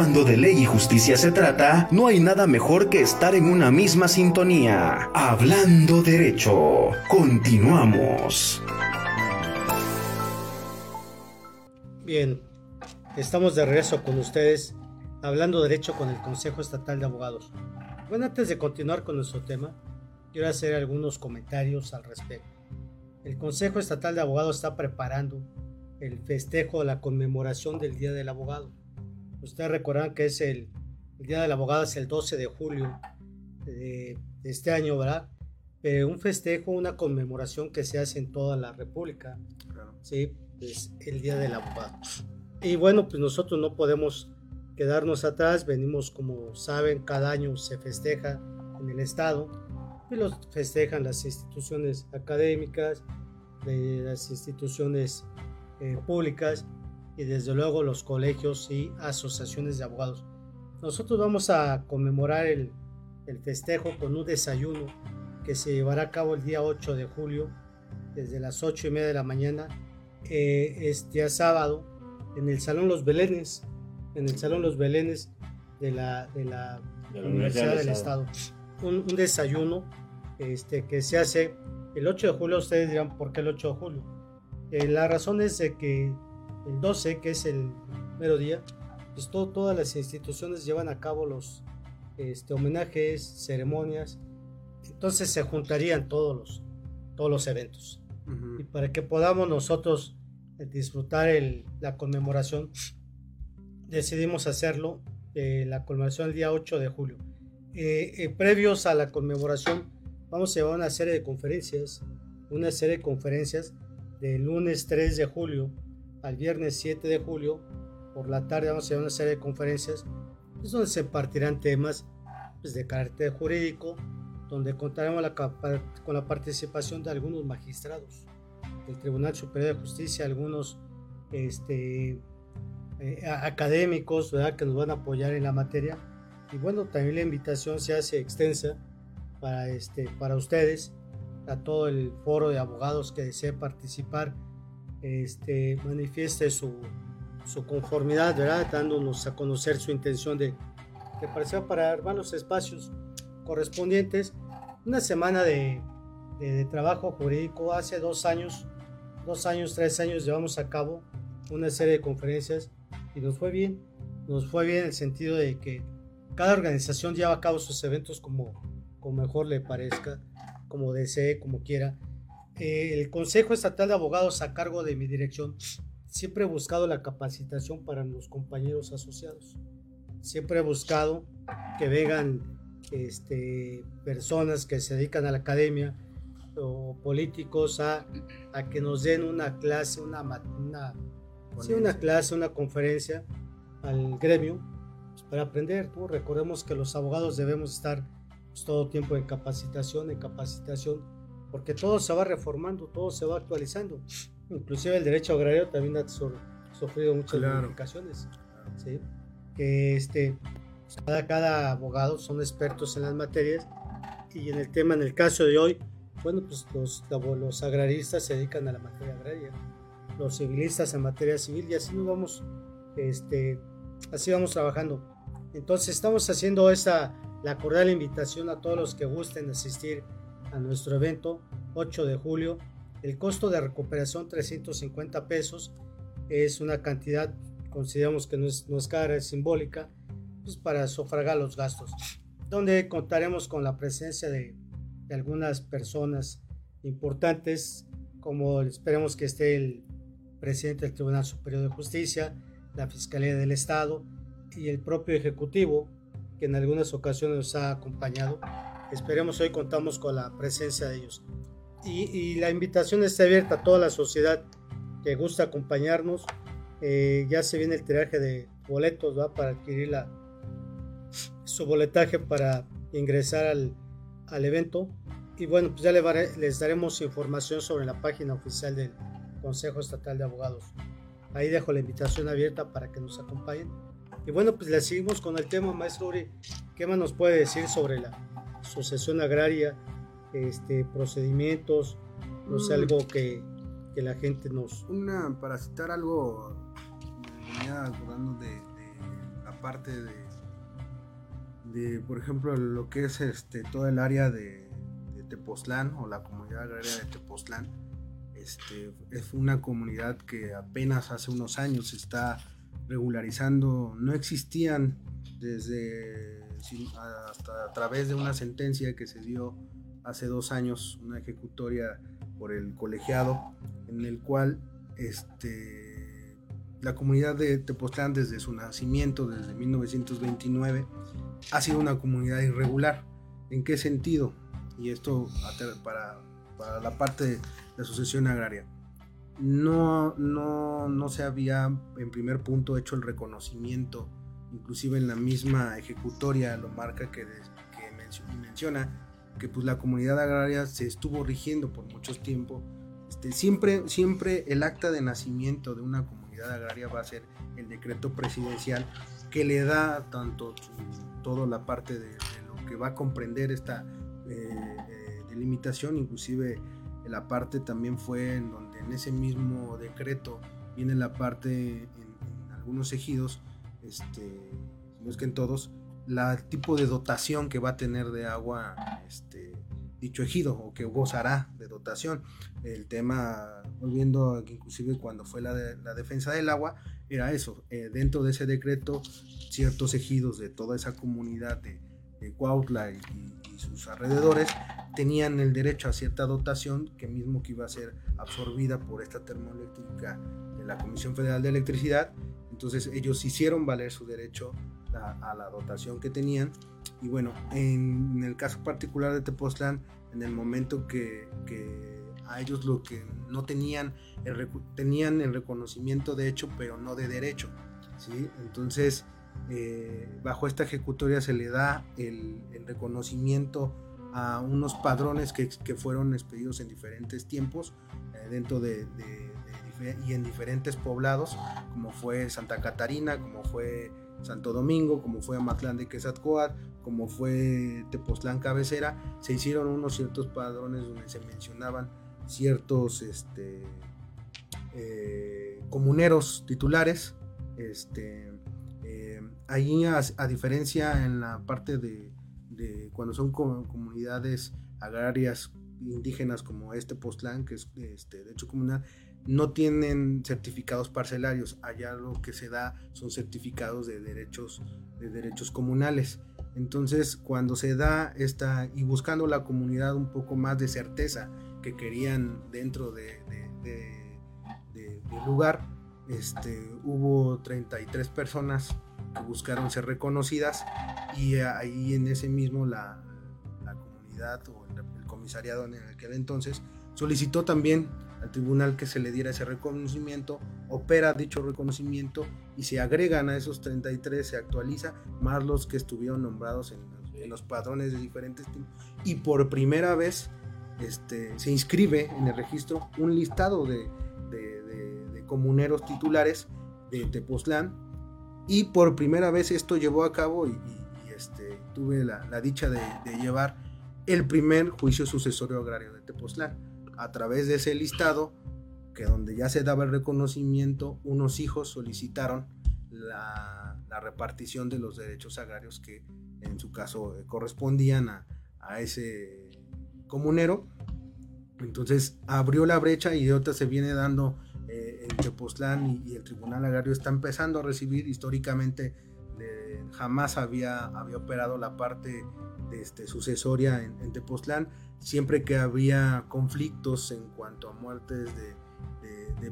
Cuando de ley y justicia se trata, no hay nada mejor que estar en una misma sintonía. Hablando derecho. Continuamos. Bien, estamos de regreso con ustedes, hablando derecho con el Consejo Estatal de Abogados. Bueno, antes de continuar con nuestro tema, quiero hacer algunos comentarios al respecto. El Consejo Estatal de Abogados está preparando el festejo de la conmemoración del Día del Abogado. Ustedes recordarán que es el, Día del Abogado, es el 12 de julio de, este año, ¿verdad? Pero un festejo, una conmemoración que se hace en toda la República, ¿sí? Es el Día del Abogado. Y bueno, pues nosotros no podemos quedarnos atrás, venimos como saben, cada año se festeja en el Estado, y los festejan las instituciones académicas, de las instituciones eh, públicas y desde luego los colegios y asociaciones de abogados. Nosotros vamos a conmemorar el, el festejo con un desayuno que se llevará a cabo el día 8 de julio desde las 8 y media de la mañana eh, este día sábado en el Salón Los Belenes, en el Salón Los Belenes de la, de la, Universidad del Estado. Un, desayuno este, que se hace el 8 de julio. Ustedes dirán, ¿por qué el 8 de julio? Eh, la razón es de que el 12, que es el primer día, pues todas las instituciones llevan a cabo los este, homenajes, ceremonias. Entonces se juntarían todos los, todos los eventos. Y para que podamos nosotros eh, disfrutar el, la conmemoración, decidimos hacerlo, eh, la conmemoración el día 8 de julio. Eh, previos a la conmemoración, vamos a llevar una serie de conferencias, una serie de conferencias del lunes 3 de julio al viernes 7 de julio. Por la tarde vamos a llevar una serie de conferencias es donde se impartirán temas pues, de carácter jurídico, donde contaremos con la participación de algunos magistrados del Tribunal Superior de Justicia, algunos este, eh, académicos ¿verdad? que nos van a apoyar en la materia. Y bueno, también la invitación se hace extensa para, este, para ustedes, a todo el foro de abogados que desee participar, este, manifieste su, su conformidad, ¿verdad? dándonos a conocer su intención de, de participar para armar los espacios correspondientes. Una semana de, de, trabajo jurídico. Hace dos años, dos años, tres años llevamos a cabo una serie de conferencias y nos fue bien. Nos fue bien en el sentido de que cada organización lleva a cabo sus eventos como, como mejor le parezca, como desee, como quiera. Eh, el Consejo Estatal de Abogados a cargo de mi dirección siempre he buscado la capacitación para los compañeros asociados. Siempre he buscado que vengan este, personas que se dedican a la academia o políticos a, a que nos den una clase, una, una, una clase, una conferencia al gremio pues, para aprender. Recordemos que los abogados debemos estar pues, todo tiempo en capacitación, en capacitación, porque todo se va reformando, todo se va actualizando. Inclusive el derecho agrario también ha sufrido muchas modificaciones. Que este, cada, cada abogado son expertos en las materias y en el tema, en el caso de hoy, bueno, pues los, los agraristas se dedican a la materia agraria, los civilistas en materia civil y así nos vamos, este, así vamos trabajando. Entonces estamos haciendo esta, la cordial invitación a todos los que gusten asistir a nuestro evento 8 de julio. El costo de recuperación 350 pesos. Es una cantidad, consideramos que no es, no es cara, es simbólica, pues para sufragar los gastos, donde contaremos con la presencia de, de algunas personas importantes, como esperemos que esté el presidente del Tribunal Superior de Justicia, la Fiscalía del Estado y el propio Ejecutivo, que en algunas ocasiones nos ha acompañado. Esperemos hoy contamos con la presencia de ellos y, la invitación está abierta a toda la sociedad que gusta acompañarnos. Eh, ya se viene el tiraje de boletos ¿va? para adquirir la, su boletaje para ingresar al, al evento. Y bueno, pues ya les daremos información sobre la página oficial del Consejo Estatal de Abogados. Ahí dejo la invitación abierta para que nos acompañen. Y bueno, pues le seguimos con el tema, maestro Uri. ¿Qué más nos puede decir sobre la sucesión agraria este, procedimientos, no mm. algo que, que, la gente nos... Una, para citar algo, me venía acordando de, de la parte de, de, por ejemplo, lo que es este, todo el área de, de Tepoztlán o la comunidad agraria de Tepoztlán. Este, es una comunidad que apenas hace unos años está regularizando, no existían desde hasta a través de una sentencia que se dio hace dos años una ejecutoria por el colegiado en el cual este, la comunidad de Tepoztlán desde su nacimiento, desde 1929, ha sido una comunidad irregular. ¿En qué sentido? Y esto para, para la parte de la sucesión agraria. No, no, no se había en primer punto hecho el reconocimiento, inclusive en la misma ejecutoria lo marca que, menciona que pues la comunidad agraria se estuvo rigiendo por mucho tiempo. Este, siempre, siempre el acta de nacimiento de una comunidad agraria va a ser el decreto presidencial que le da tanto toda la parte de, lo que va a comprender esta eh, eh, delimitación, inclusive la parte también fue en donde en ese mismo decreto viene la parte en, algunos ejidos, este, es que en todos, la tipo de dotación que va a tener de agua este, dicho ejido o que gozará de dotación. El tema, volviendo inclusive cuando fue la, defensa del agua, era eso, eh, dentro de ese decreto, ciertos ejidos de toda esa comunidad de, de Cuautla y, sus alrededores tenían el derecho a cierta dotación que mismo que iba a ser absorbida por esta termoeléctrica de la Comisión Federal de Electricidad. Entonces ellos hicieron valer su derecho a, la dotación que tenían. Y bueno, en, el caso particular de Tepoztlán, en el momento que, que a ellos lo que no tenían, el, tenían el reconocimiento de hecho, pero no de derecho. ¿sí? Entonces, eh, bajo esta ejecutoria se le da el, reconocimiento a unos padrones que, fueron expedidos en diferentes tiempos eh, dentro de, y en diferentes poblados como fue Santa Catarina, como fue Santo Domingo, como fue Amatlán de Quetzalcóatl, como fue Tepoztlán Cabecera, se hicieron unos ciertos padrones donde se mencionaban ciertos este, eh, comuneros titulares, este, ahí a, diferencia en la parte de, cuando son comunidades agrarias indígenas como este Postlán, que es este, de hecho comunal, no tienen certificados parcelarios. Allá lo que se da son certificados de derechos, de derechos comunales. Entonces, cuando se da esta, y buscando la comunidad un poco más de certeza que querían dentro de, lugar, este, hubo 33 personas que buscaron ser reconocidas y ahí en ese mismo la, la comunidad o el, comisariado en aquel entonces solicitó también al tribunal que se le diera ese reconocimiento, opera dicho reconocimiento y se agregan a esos 33, se actualiza, más los que estuvieron nombrados en, los padrones de diferentes tipos. Y por primera vez este, se inscribe en el registro un listado de, de, comuneros titulares de Tepoztlán y por primera vez esto llevó a cabo y, este, tuve la, dicha de, llevar el primer juicio sucesorio agrario de Tepoztlán. A través de ese listado, que donde ya se daba el reconocimiento, unos hijos solicitaron la, repartición de los derechos agrarios que en su caso eh, correspondían a, ese comunero. Entonces abrió la brecha y de otra se viene dando eh, en Tepoztlán y, el Tribunal Agrario está empezando a recibir históricamente, jamás había, había operado la parte de este, sucesoria en, Tepoztlán, siempre que había conflictos en cuanto a muertes de,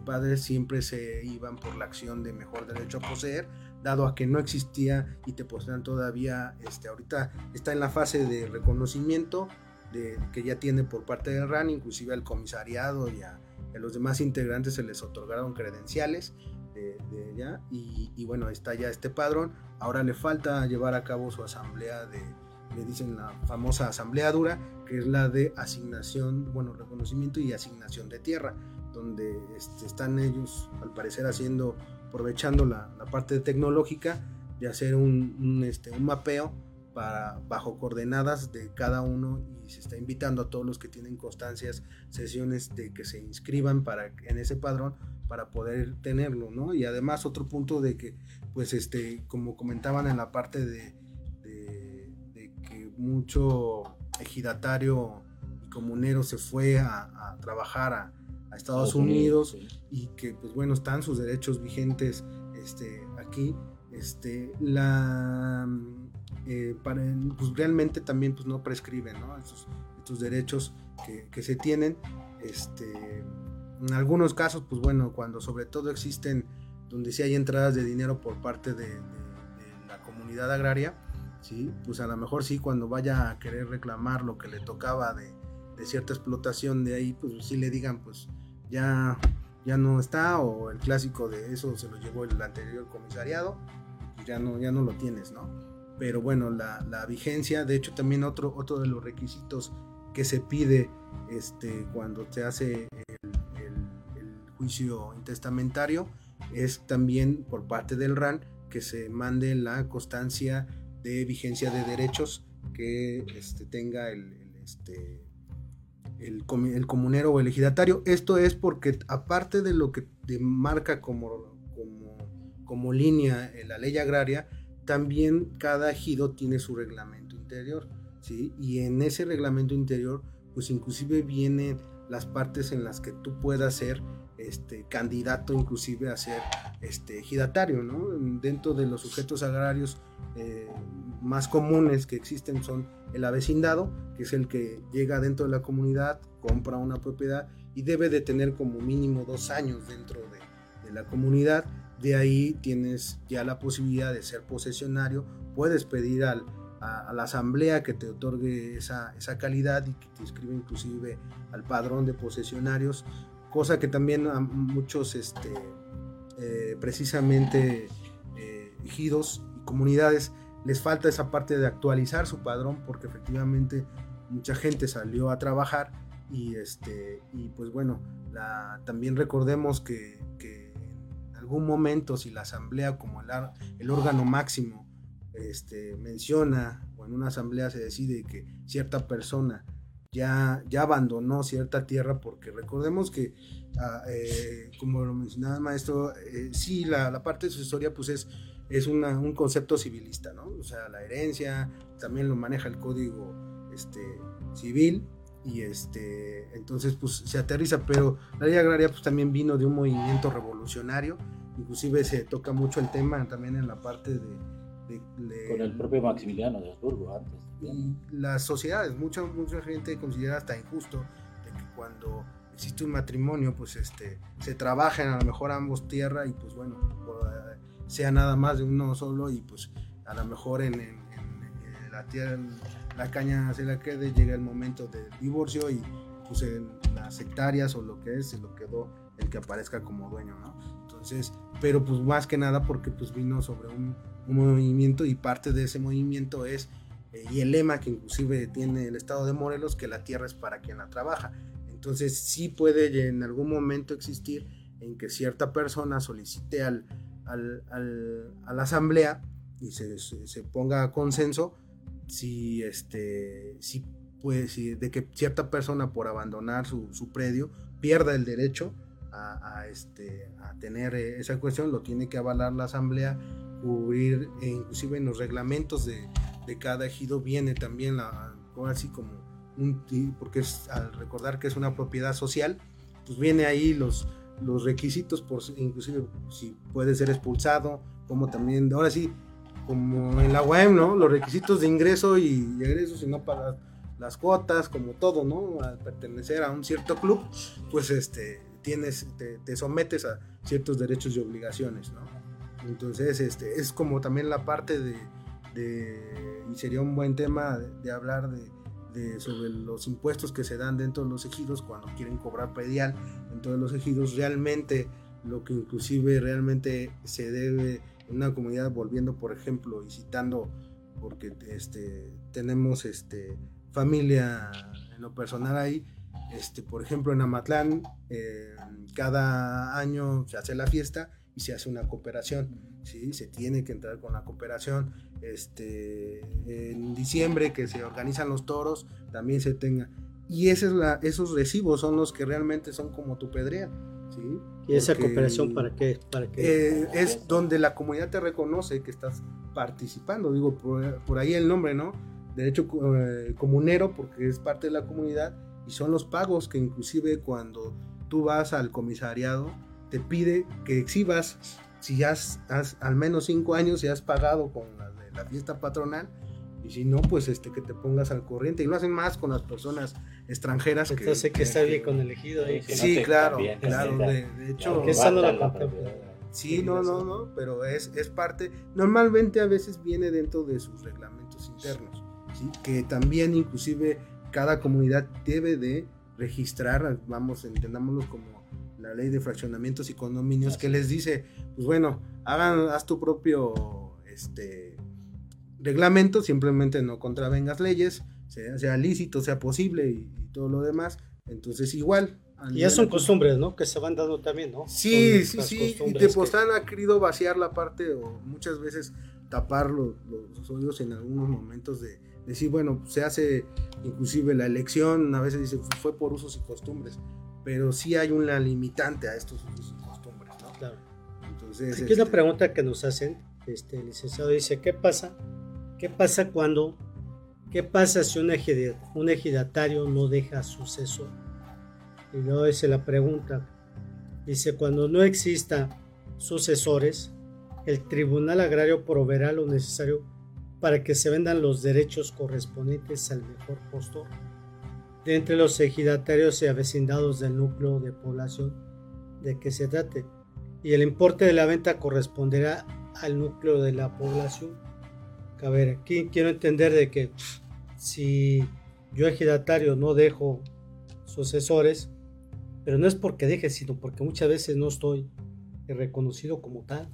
padres, siempre se iban por la acción de mejor derecho a poseer, dado a que no existía y Tepoztlán todavía este, ahorita está en la fase de reconocimiento de, que ya tiene por parte del RAN, inclusive al comisariado y a, a los demás integrantes se les otorgaron credenciales de, ella y, bueno, está ya este padrón. Ahora le falta llevar a cabo su asamblea de, le dicen la famosa asamblea dura, que es la de asignación, bueno, reconocimiento y asignación de tierra, donde este, están ellos al parecer haciendo, aprovechando la, parte tecnológica de hacer un, este, un mapeo para, bajo coordenadas de cada uno y se está invitando a todos los que tienen constancias, sesiones de que se inscriban para, en ese padrón para poder tenerlo, ¿no? Y además otro punto de que, pues, este, como comentaban en la parte de, mucho ejidatario y comunero se fue a, trabajar a, Estados Unidos, y que, pues, bueno, están sus derechos vigentes este, aquí. Este, la eh, para, pues realmente también pues no prescriben Estos, estos, derechos que, se tienen. Este, en algunos casos, pues bueno, cuando sobre todo existen, donde sí hay entradas de dinero por parte de, la comunidad agraria, ¿sí? pues a lo mejor sí, cuando vaya a querer reclamar lo que le tocaba de, cierta explotación de ahí, pues sí le digan, pues ya, ya no está, o el clásico de eso se lo llevó el anterior comisariado, pues ya no, ya no lo tienes, ¿no? pero bueno, la, vigencia, de hecho también otro, otro de los requisitos que se pide este, cuando se hace juicio intestamentario es también por parte del RAN que se mande la constancia de vigencia de derechos que este, tenga el, este, el, comunero o el ejidatario. Esto es porque aparte de lo que marca como, como, línea en la ley agraria, también cada ejido tiene su reglamento interior. ¿sí? Y en ese reglamento interior, pues inclusive vienen las partes en las que tú puedas ser este, candidato inclusive a ser este, ejidatario. ¿no? Dentro de los sujetos agrarios eh, más comunes que existen son el avecindado, que es el que llega dentro de la comunidad, compra una propiedad y debe de tener como mínimo dos años dentro de, la comunidad. De ahí tienes ya la posibilidad de ser posesionario, puedes pedir al, a, la asamblea que te otorgue esa, esa, calidad y que te inscribe inclusive al padrón de posesionarios, cosa que también a muchos este, eh, precisamente eh, ejidos y comunidades les falta esa parte de actualizar su padrón porque efectivamente mucha gente salió a trabajar y este y pues bueno también recordemos que, que, en algún momento si la asamblea como el, el órgano máximo este, menciona o en una asamblea se decide que cierta persona ya, ya abandonó cierta tierra porque recordemos que ah, eh, como lo mencionaba el maestro eh, sí la, la parte de su historia pues es es un concepto civilista, ¿no? O sea, la herencia también lo maneja el código este, civil y este, entonces pues se aterriza, pero la ley agraria pues también vino de un movimiento revolucionario, inclusive se toca mucho el tema también en la parte de... Con el propio Maximiliano de Habsburgo antes. Y las sociedades, mucha, mucha gente considera hasta injusto de que cuando existe un matrimonio, pues este, se trabajan a lo mejor ambos tierra y pues bueno, sea nada más de uno solo y pues a lo mejor en, la tierra, la caña se la quede, llega el momento del divorcio y pues en las hectáreas o lo que es, se lo quedó el que aparezca como dueño, ¿no? Entonces, pero pues más que nada porque pues vino sobre un, movimiento y parte de ese movimiento es, eh, y el lema que inclusive tiene el estado de Morelos, que la tierra es para quien la trabaja. Entonces sí puede en algún momento existir en que cierta persona solicite al, al, a la asamblea y se, se, ponga a consenso si, este, si, pues, de que cierta persona por abandonar su, su predio pierda el derecho a, este, a tener esa cuestión, lo tiene que avalar la asamblea, cubrir, e inclusive en los reglamentos de, de cada ejido viene también la, así como un, porque es al recordar que es una propiedad social, pues viene ahí los, los requisitos, por, inclusive si puede ser expulsado, como también, ahora sí, como en la web, ¿no? Los requisitos de ingreso y egreso, si no pagas las cuotas, como todo, ¿no? Al pertenecer a un cierto club, pues este, tienes, te, sometes a ciertos derechos y obligaciones, ¿no? Entonces, este, es como también la parte de, de y sería un buen tema de hablar de, sobre los impuestos que se dan dentro de los ejidos cuando quieren cobrar predial. Dentro de los ejidos, realmente lo que inclusive realmente se debe en una comunidad, volviendo por ejemplo y citando, porque este, tenemos este, familia en lo personal ahí, este, por ejemplo en Amatlán, eh, cada año se hace la fiesta y se hace una cooperación, ¿sí? se tiene que entrar con la cooperación, este, en diciembre que se organizan los toros, también se tenga. Y esa es la, esos recibos son los que realmente son como tu pedrea. ¿sí? ¿Y esa cooperación para qué? Para eh, es donde la comunidad te reconoce que estás participando, digo, por, ahí el nombre, ¿no? Derecho eh, comunero, porque es parte de la comunidad, y son los pagos que inclusive cuando tú vas al comisariado, te pide que exhibas si ya has, al menos cinco años y has pagado con la la fiesta patronal y si no, pues este que te pongas al corriente. Y lo hacen más con las personas extranjeras. Entonces que, está bien con elegido ahí. sí, claro, claro. De, hecho, que no la Sí, no, no, no, pero es, es parte. Normalmente a veces viene dentro de sus reglamentos internos, ¿sí? que también inclusive cada comunidad debe de registrar, vamos, entendámoslo como la ley de fraccionamientos y condominios, que les dice, pues bueno, hagan, haz tu propio, este, reglamento, simplemente no contravengas leyes, sea, lícito, sea posible y, todo lo demás. Entonces igual, Y ya son costumbres, ¿no? Que se van dando también, ¿no? Sí, Son sí, sí. Y costumbres que- Tepoztlán ha querido vaciar la parte o muchas veces tapar los, los oídos en algunos momentos de decir, bueno, se hace inclusive la elección, a veces dice fue por usos y costumbres, pero sí hay una limitante a estos usos y costumbres, ¿no? Claro. Entonces, Aquí una este, pregunta que nos hacen, este el licenciado dice, ¿qué pasa? ¿Qué pasa cuando, qué pasa si un, un ejidatario no deja sucesor? Y luego dice la pregunta, dice, cuando no exista sucesores, el Tribunal Agrario proveerá lo necesario para que se vendan los derechos correspondientes al mejor postor de entre los ejidatarios y avecindados del núcleo de población de que se trate y el importe de la venta corresponderá al núcleo de la población. A ver, aquí quiero entender de que si yo ejidatario no dejo sucesores, pero no es porque deje, sino porque muchas veces no estoy reconocido como tal.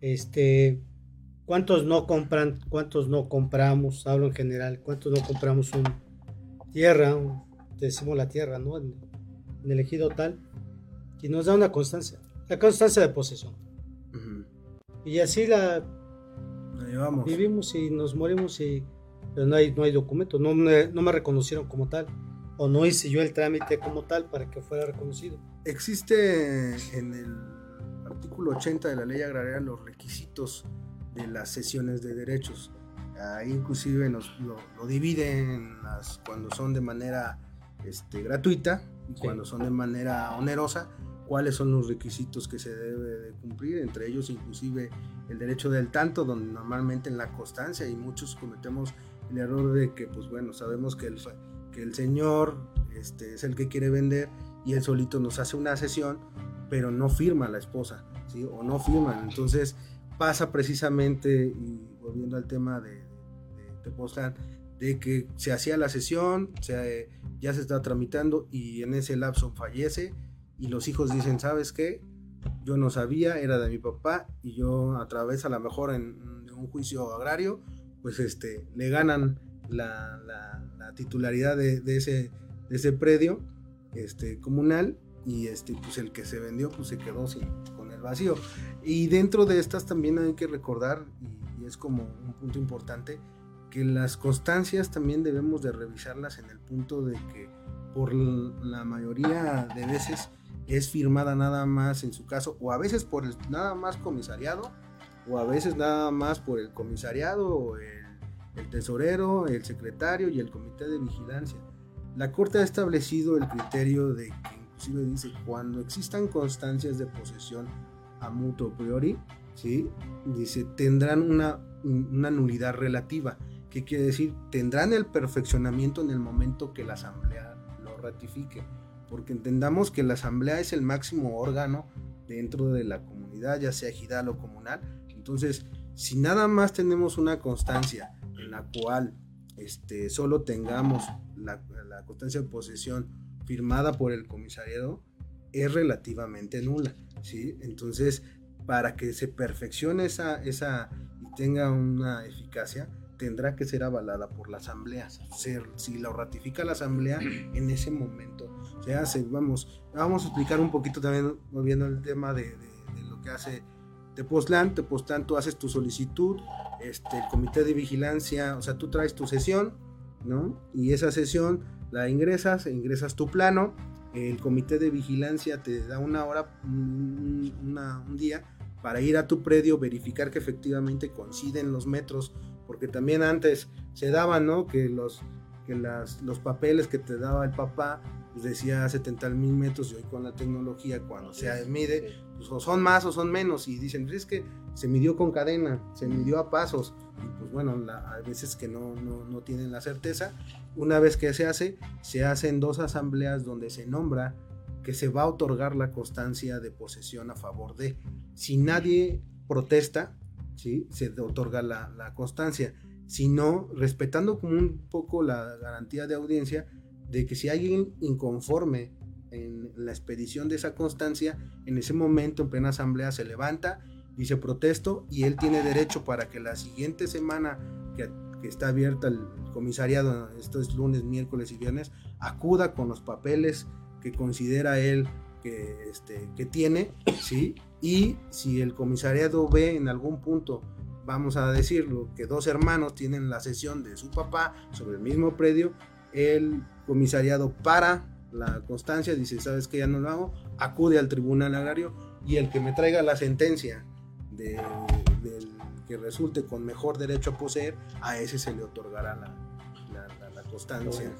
Este, ¿cuántos no compran, cuántos no compramos? Hablo en general, ¿cuántos no compramos un tierra, un- decimos la tierra, ¿no? En, en el ejido tal, y nos da una constancia, la constancia de posesión. ujú, Y así la la llevamos. vivimos y nos morimos y pero no hay, no hay documento, no me, no me reconocieron como tal, o no hice yo el trámite como tal para que fuera reconocido. Existe en el artículo 80 de la ley agraria los requisitos de las sesiones de derechos. Ahí inclusive nos, lo, lo divide en las, cuando son de manera este, gratuita y Sí. cuando son de manera onerosa, cuáles son los requisitos que se debe de cumplir, entre ellos inclusive el derecho del tanto, donde normalmente en la constancia y muchos cometemos el error de que, pues bueno, sabemos que el, que el señor este, es el que quiere vender y él solito nos hace una sesión, pero no firma la esposa, ¿sí? O no firman. Entonces pasa precisamente, y volviendo al tema de, de, de que se hacía la sesión, se, ya se está tramitando y en ese lapso fallece y los hijos dicen, ¿sabes qué? Yo no sabía, era de mi papá y yo a través a lo mejor en, un juicio agrario, pues este, le ganan la, la- la titularidad de, ese, predio este, comunal y este, pues el que se vendió pues se quedó sin, vacío. Y dentro de estas también hay que recordar, y, es como un punto importante, que las constancias también debemos de revisarlas en el punto de que por la mayoría de veces es firmada nada más en su caso, o a veces por el nada más comisariado, o a veces nada más por el comisariado, el, el tesorero, el secretario y el comité de vigilancia. La Corte ha establecido el criterio de que inclusive dice cuando existan constancias de posesión a mutuo priori, ¿sí? dice tendrán una, una nulidad relativa. ¿Qué quiere decir? Tendrán el perfeccionamiento en el momento que la asamblea lo ratifique. Porque entendamos que la asamblea es el máximo órgano dentro de la comunidad, ya sea ejidal o comunal. Entonces, si nada más tenemos una constancia en la cual este, solo tengamos la, la constancia de posesión firmada por el comisariado, es relativamente nula. ¿sí? Entonces, para que se perfeccione esa, esa y tenga una eficacia, tendrá que ser avalada por la asamblea. Si lo ratifica la asamblea, en ese momento se hace. Vamos, vamos a explicar un poquito también, volviendo al tema de, de- de lo que hace Tepoztlán. Tepoztlán, tú haces tu solicitud, este, el comité de vigilancia, o sea, tú traes tu sesión, ¿no? Y esa sesión la ingresas, ingresas tu plano, el comité de vigilancia te da una hora, un, una- un día para ir a tu predio, verificar que efectivamente coinciden los metros, porque también antes se daban, ¿no? Que los, que las, los papeles que te daba el papá, pues decía 70 mil metros y hoy con la tecnología cuando se mide, pues o son más o son menos y dicen, "Pues es que se midió con cadena, se midió a pasos y pues bueno, la- hay veces que no, no, no tienen la certeza. Una vez que se hace, se hacen dos asambleas donde se nombra que se va a otorgar la constancia de posesión a favor de. Si nadie protesta, ¿sí? se otorga la, la constancia. Si no, respetando un poco la garantía de audiencia de que si alguien inconforme en la expedición de esa constancia, en ese momento en plena asamblea se levanta, dice protesto y él tiene derecho para que la siguiente semana que, que está abierta el comisariado, esto es lunes, miércoles y viernes, acuda con los papeles que considera él que, este, que tiene, ¿sí? Y si el comisariado ve en algún punto, vamos a decirlo, que dos hermanos tienen la sesión de su papá sobre el mismo predio, el comisariado para la constancia, dice, ¿sabes qué? Ya no lo hago, acude al tribunal agrario y el que me traiga la sentencia de, del que resulte con mejor derecho a poseer, a ese se le otorgará la, la, constancia.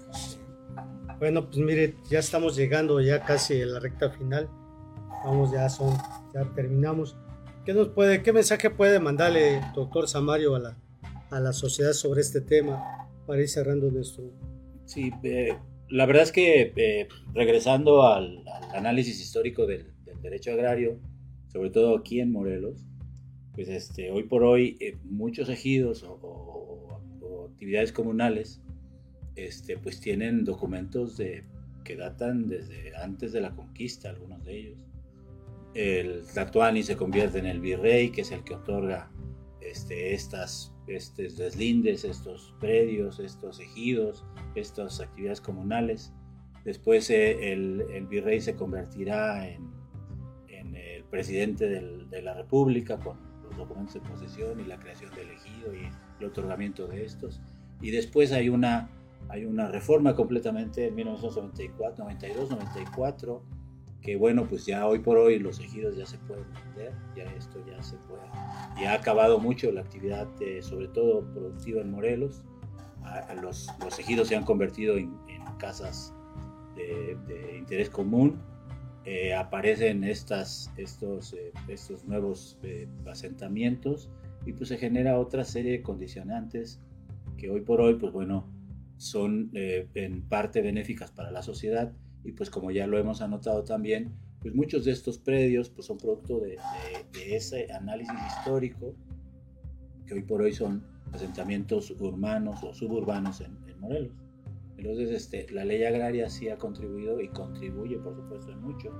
Bueno. pues mire, ya estamos llegando ya casi a la recta final. Vamos, ya son, ya terminamos. ¿Qué nos puede, qué mensaje puede mandarle doctor Samario a la, a la sociedad sobre este tema para ir cerrando nuestro? Sí, eh, la verdad es que eh, regresando al, análisis histórico del, derecho agrario, sobre todo aquí en Morelos, pues este, hoy por hoy eh, muchos ejidos o, actividades comunales este, pues tienen documentos de, que datan desde antes de la conquista, algunos de ellos. El Tlatuani se convierte en el virrey, que es el que otorga este, estas estos deslindes, estos predios, estos ejidos, estas actividades comunales. Después eh, el, virrey se convertirá en, el presidente de la República con los documentos de posesión y la creación del ejido y el otorgamiento de estos. Y después hay una, hay una reforma completamente en 1994, 92, 94 que bueno, pues ya hoy por hoy los ejidos ya se pueden vender, ya esto ya se puede, ya ha acabado mucho la actividad, sobre todo productiva en Morelos, los, los, ejidos se han convertido en, casas de, interés común, eh, aparecen estas, estos, eh, estos nuevos eh, asentamientos y pues se genera otra serie de condicionantes que hoy por hoy, pues bueno, son en parte benéficas para la sociedad y pues como ya lo hemos anotado también, pues muchos de estos predios pues son producto de, ese análisis histórico que hoy por hoy son asentamientos urbanos o suburbanos en, Morelos. Entonces este, la ley agraria sí ha contribuido y contribuye por supuesto en mucho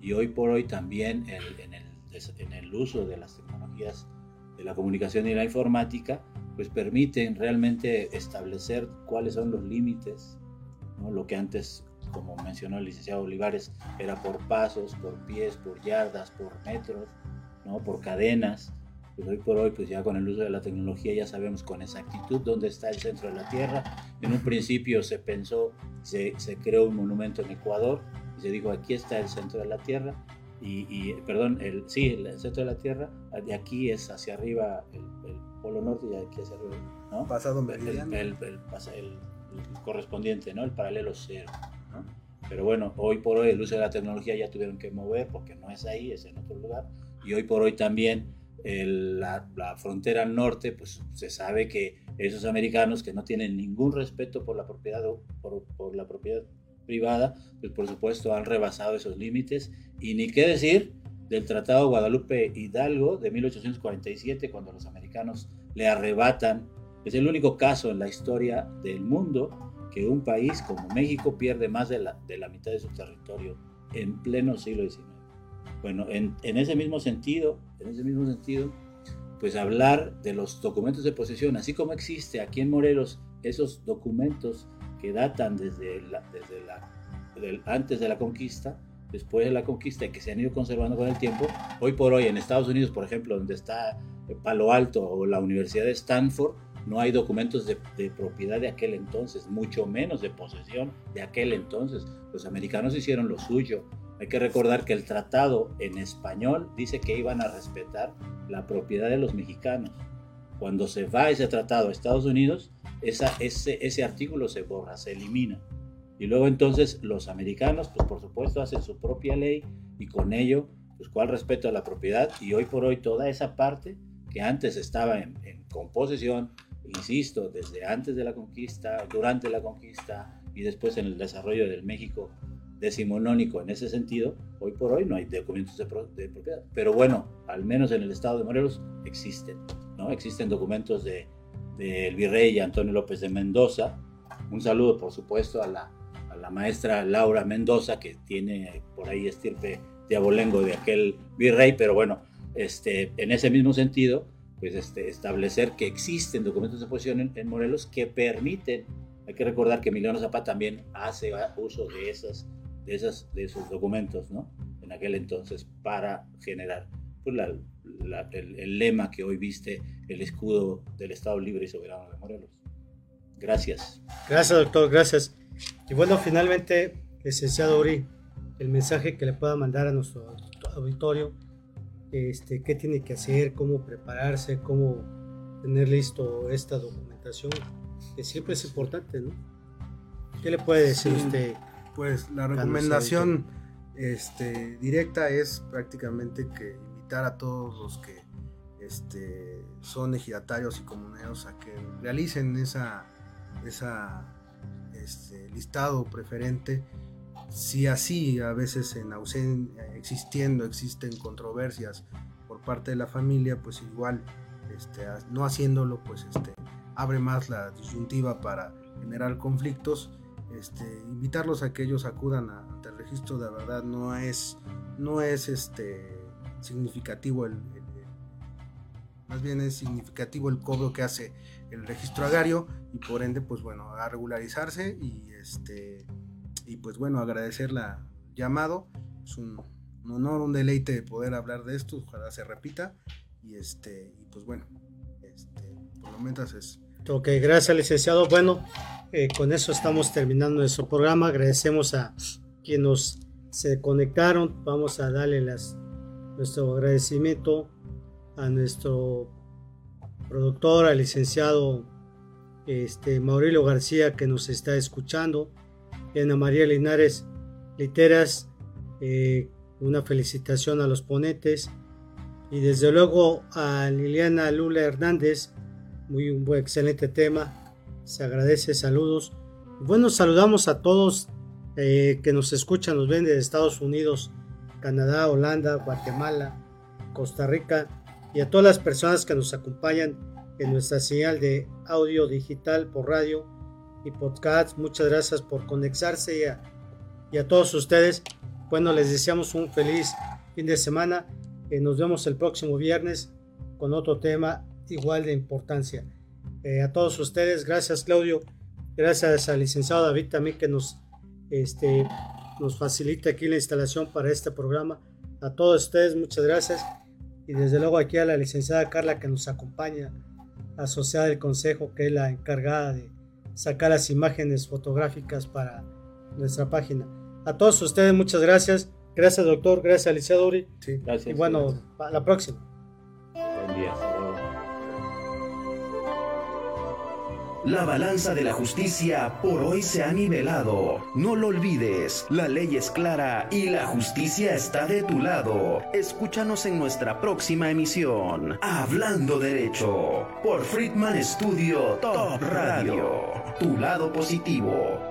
y hoy por hoy también en, el, en el uso de las tecnologías de la comunicación y la informática pues permiten realmente establecer cuáles son los límites, ¿no? lo que antes como mencionó el licenciado Olivares, era por pasos, por pies, por yardas, por metros, ¿no? por cadenas. Pues hoy por hoy, pues ya con el uso de la tecnología ya sabemos con exactitud dónde está el centro de la Tierra. En un principio se pensó, se, se creó un monumento en Ecuador y se dijo aquí está el centro de la Tierra. Y, perdón, el, sí, el centro de la Tierra, de aquí es hacia arriba el, polo norte y de aquí hacia arriba, ¿no? Pasado meridiano. El, el, el, correspondiente, ¿no? El paralelo cero. Pero bueno, hoy por hoy el uso de la tecnología ya tuvieron que mover porque no es ahí, es en otro lugar. Y hoy por hoy también la, frontera norte, pues se sabe que esos americanos que no tienen ningún respeto por la propiedad, por, por la propiedad privada, pues por supuesto han rebasado esos límites. Y ni qué decir del Tratado Guadalupe Hidalgo de 1847, cuando los americanos le arrebatan. Es el único caso en la historia del mundo que un país como México pierde más de la, de la mitad de su territorio en pleno siglo XIX. Bueno, en, en, ese mismo sentido, en ese mismo sentido, pues hablar de los documentos de posesión, así como existe aquí en Morelos esos documentos que datan desde, la, desde la, antes de la conquista, después de la conquista y que se han ido conservando con el tiempo, hoy por hoy en Estados Unidos, por ejemplo, donde está Palo Alto o la Universidad de Stanford, no hay documentos de, propiedad de aquel entonces, mucho menos de posesión de aquel entonces. Los americanos hicieron lo suyo. Hay que recordar que el tratado en español dice que iban a respetar la propiedad de los mexicanos. Cuando se va ese tratado a Estados Unidos, ese artículo se borra, se elimina. Y luego entonces los americanos, pues por supuesto, hacen su propia ley y con ello, pues cuál respeto a la propiedad. Y hoy por hoy toda esa parte que antes estaba en, en composición, insisto, desde antes de la conquista, durante la conquista y después en el desarrollo del México decimonónico en ese sentido, hoy por hoy no hay documentos de, propiedad. Pero bueno, al menos en el estado de Morelos existen, ¿no? Existen documentos del de, virrey Antonio López de Mendoza. Un saludo, por supuesto, a la, a la maestra Laura Mendoza, que tiene por ahí estirpe de abolengo de aquel virrey, pero bueno, este, en ese mismo sentido, pues este, establecer que existen documentos de posesión en, Morelos que permiten, hay que recordar que Emiliano Zapata también hace uso de esas, de, esos, de esos documentos, ¿no? En aquel entonces, para generar pues, el, lema que hoy viste, el escudo del Estado Libre y Soberano de Morelos. Gracias. Gracias, doctor, gracias. Y bueno, finalmente, licenciado Uri, el mensaje que le pueda mandar a nuestro auditorio, este, qué tiene que hacer, cómo prepararse, cómo tener listo esta documentación, que siempre es importante, ¿no? ¿Qué le puede decir usted? Pues la recomendación este, directa es prácticamente que invitar a todos los que este, son ejidatarios y comuneros a que realicen esa, esa este, listado preferente. Si así a veces en existiendo existen controversias por parte de la familia, pues igual este, no haciéndolo, pues este, abre más la disyuntiva para generar conflictos este, invitarlos a que ellos acudan ante el registro de verdad no es, no es este, significativo el, más bien es significativo el cobro que hace el registro agrario y por ende pues bueno a regularizarse y este y pues bueno agradecer la llamado. Es un, honor un deleite de poder hablar de esto ojalá se repita y este y pues bueno este, por lo menos es Ok, gracias licenciado. Bueno, eh, con eso estamos terminando nuestro programa. Agradecemos a quienes se conectaron. Vamos a darle nuestro agradecimiento a nuestro productor, al licenciado este, Mauricio García que nos está escuchando. Y Ana María Linares Literas, eh, una felicitación a los ponentes. Y desde luego a Liliana Lula Hernández, muy un excelente tema se agradece, saludos. Bueno, saludamos a todos eh, que nos escuchan, nos ven de Estados Unidos, Canadá, Holanda, Guatemala, Costa Rica y a todas las personas que nos acompañan en nuestra señal de audio digital por radio y podcast. Muchas gracias por conectarse y a, todos ustedes. Bueno, les deseamos un feliz fin de semana. y nos vemos el próximo viernes con otro tema igual de importancia. Eh, a todos ustedes. Gracias Claudio, gracias al licenciado David también que nos, este, nos facilita aquí la instalación para este programa. A todos ustedes muchas gracias y desde luego aquí a la licenciada Carla que nos acompaña, asociada del consejo que es la encargada de sacar las imágenes fotográficas para nuestra página. A todos ustedes muchas gracias. Gracias doctor, gracias licenciado Uri. gracias. Y bueno, a la próxima. Buen día. La balanza de la justicia por hoy se ha nivelado. No lo olvides, la ley es clara y la justicia está de tu lado. Escúchanos en nuestra próxima emisión, Hablando Derecho, por Friedman Studio Top Radio. Tu lado positivo.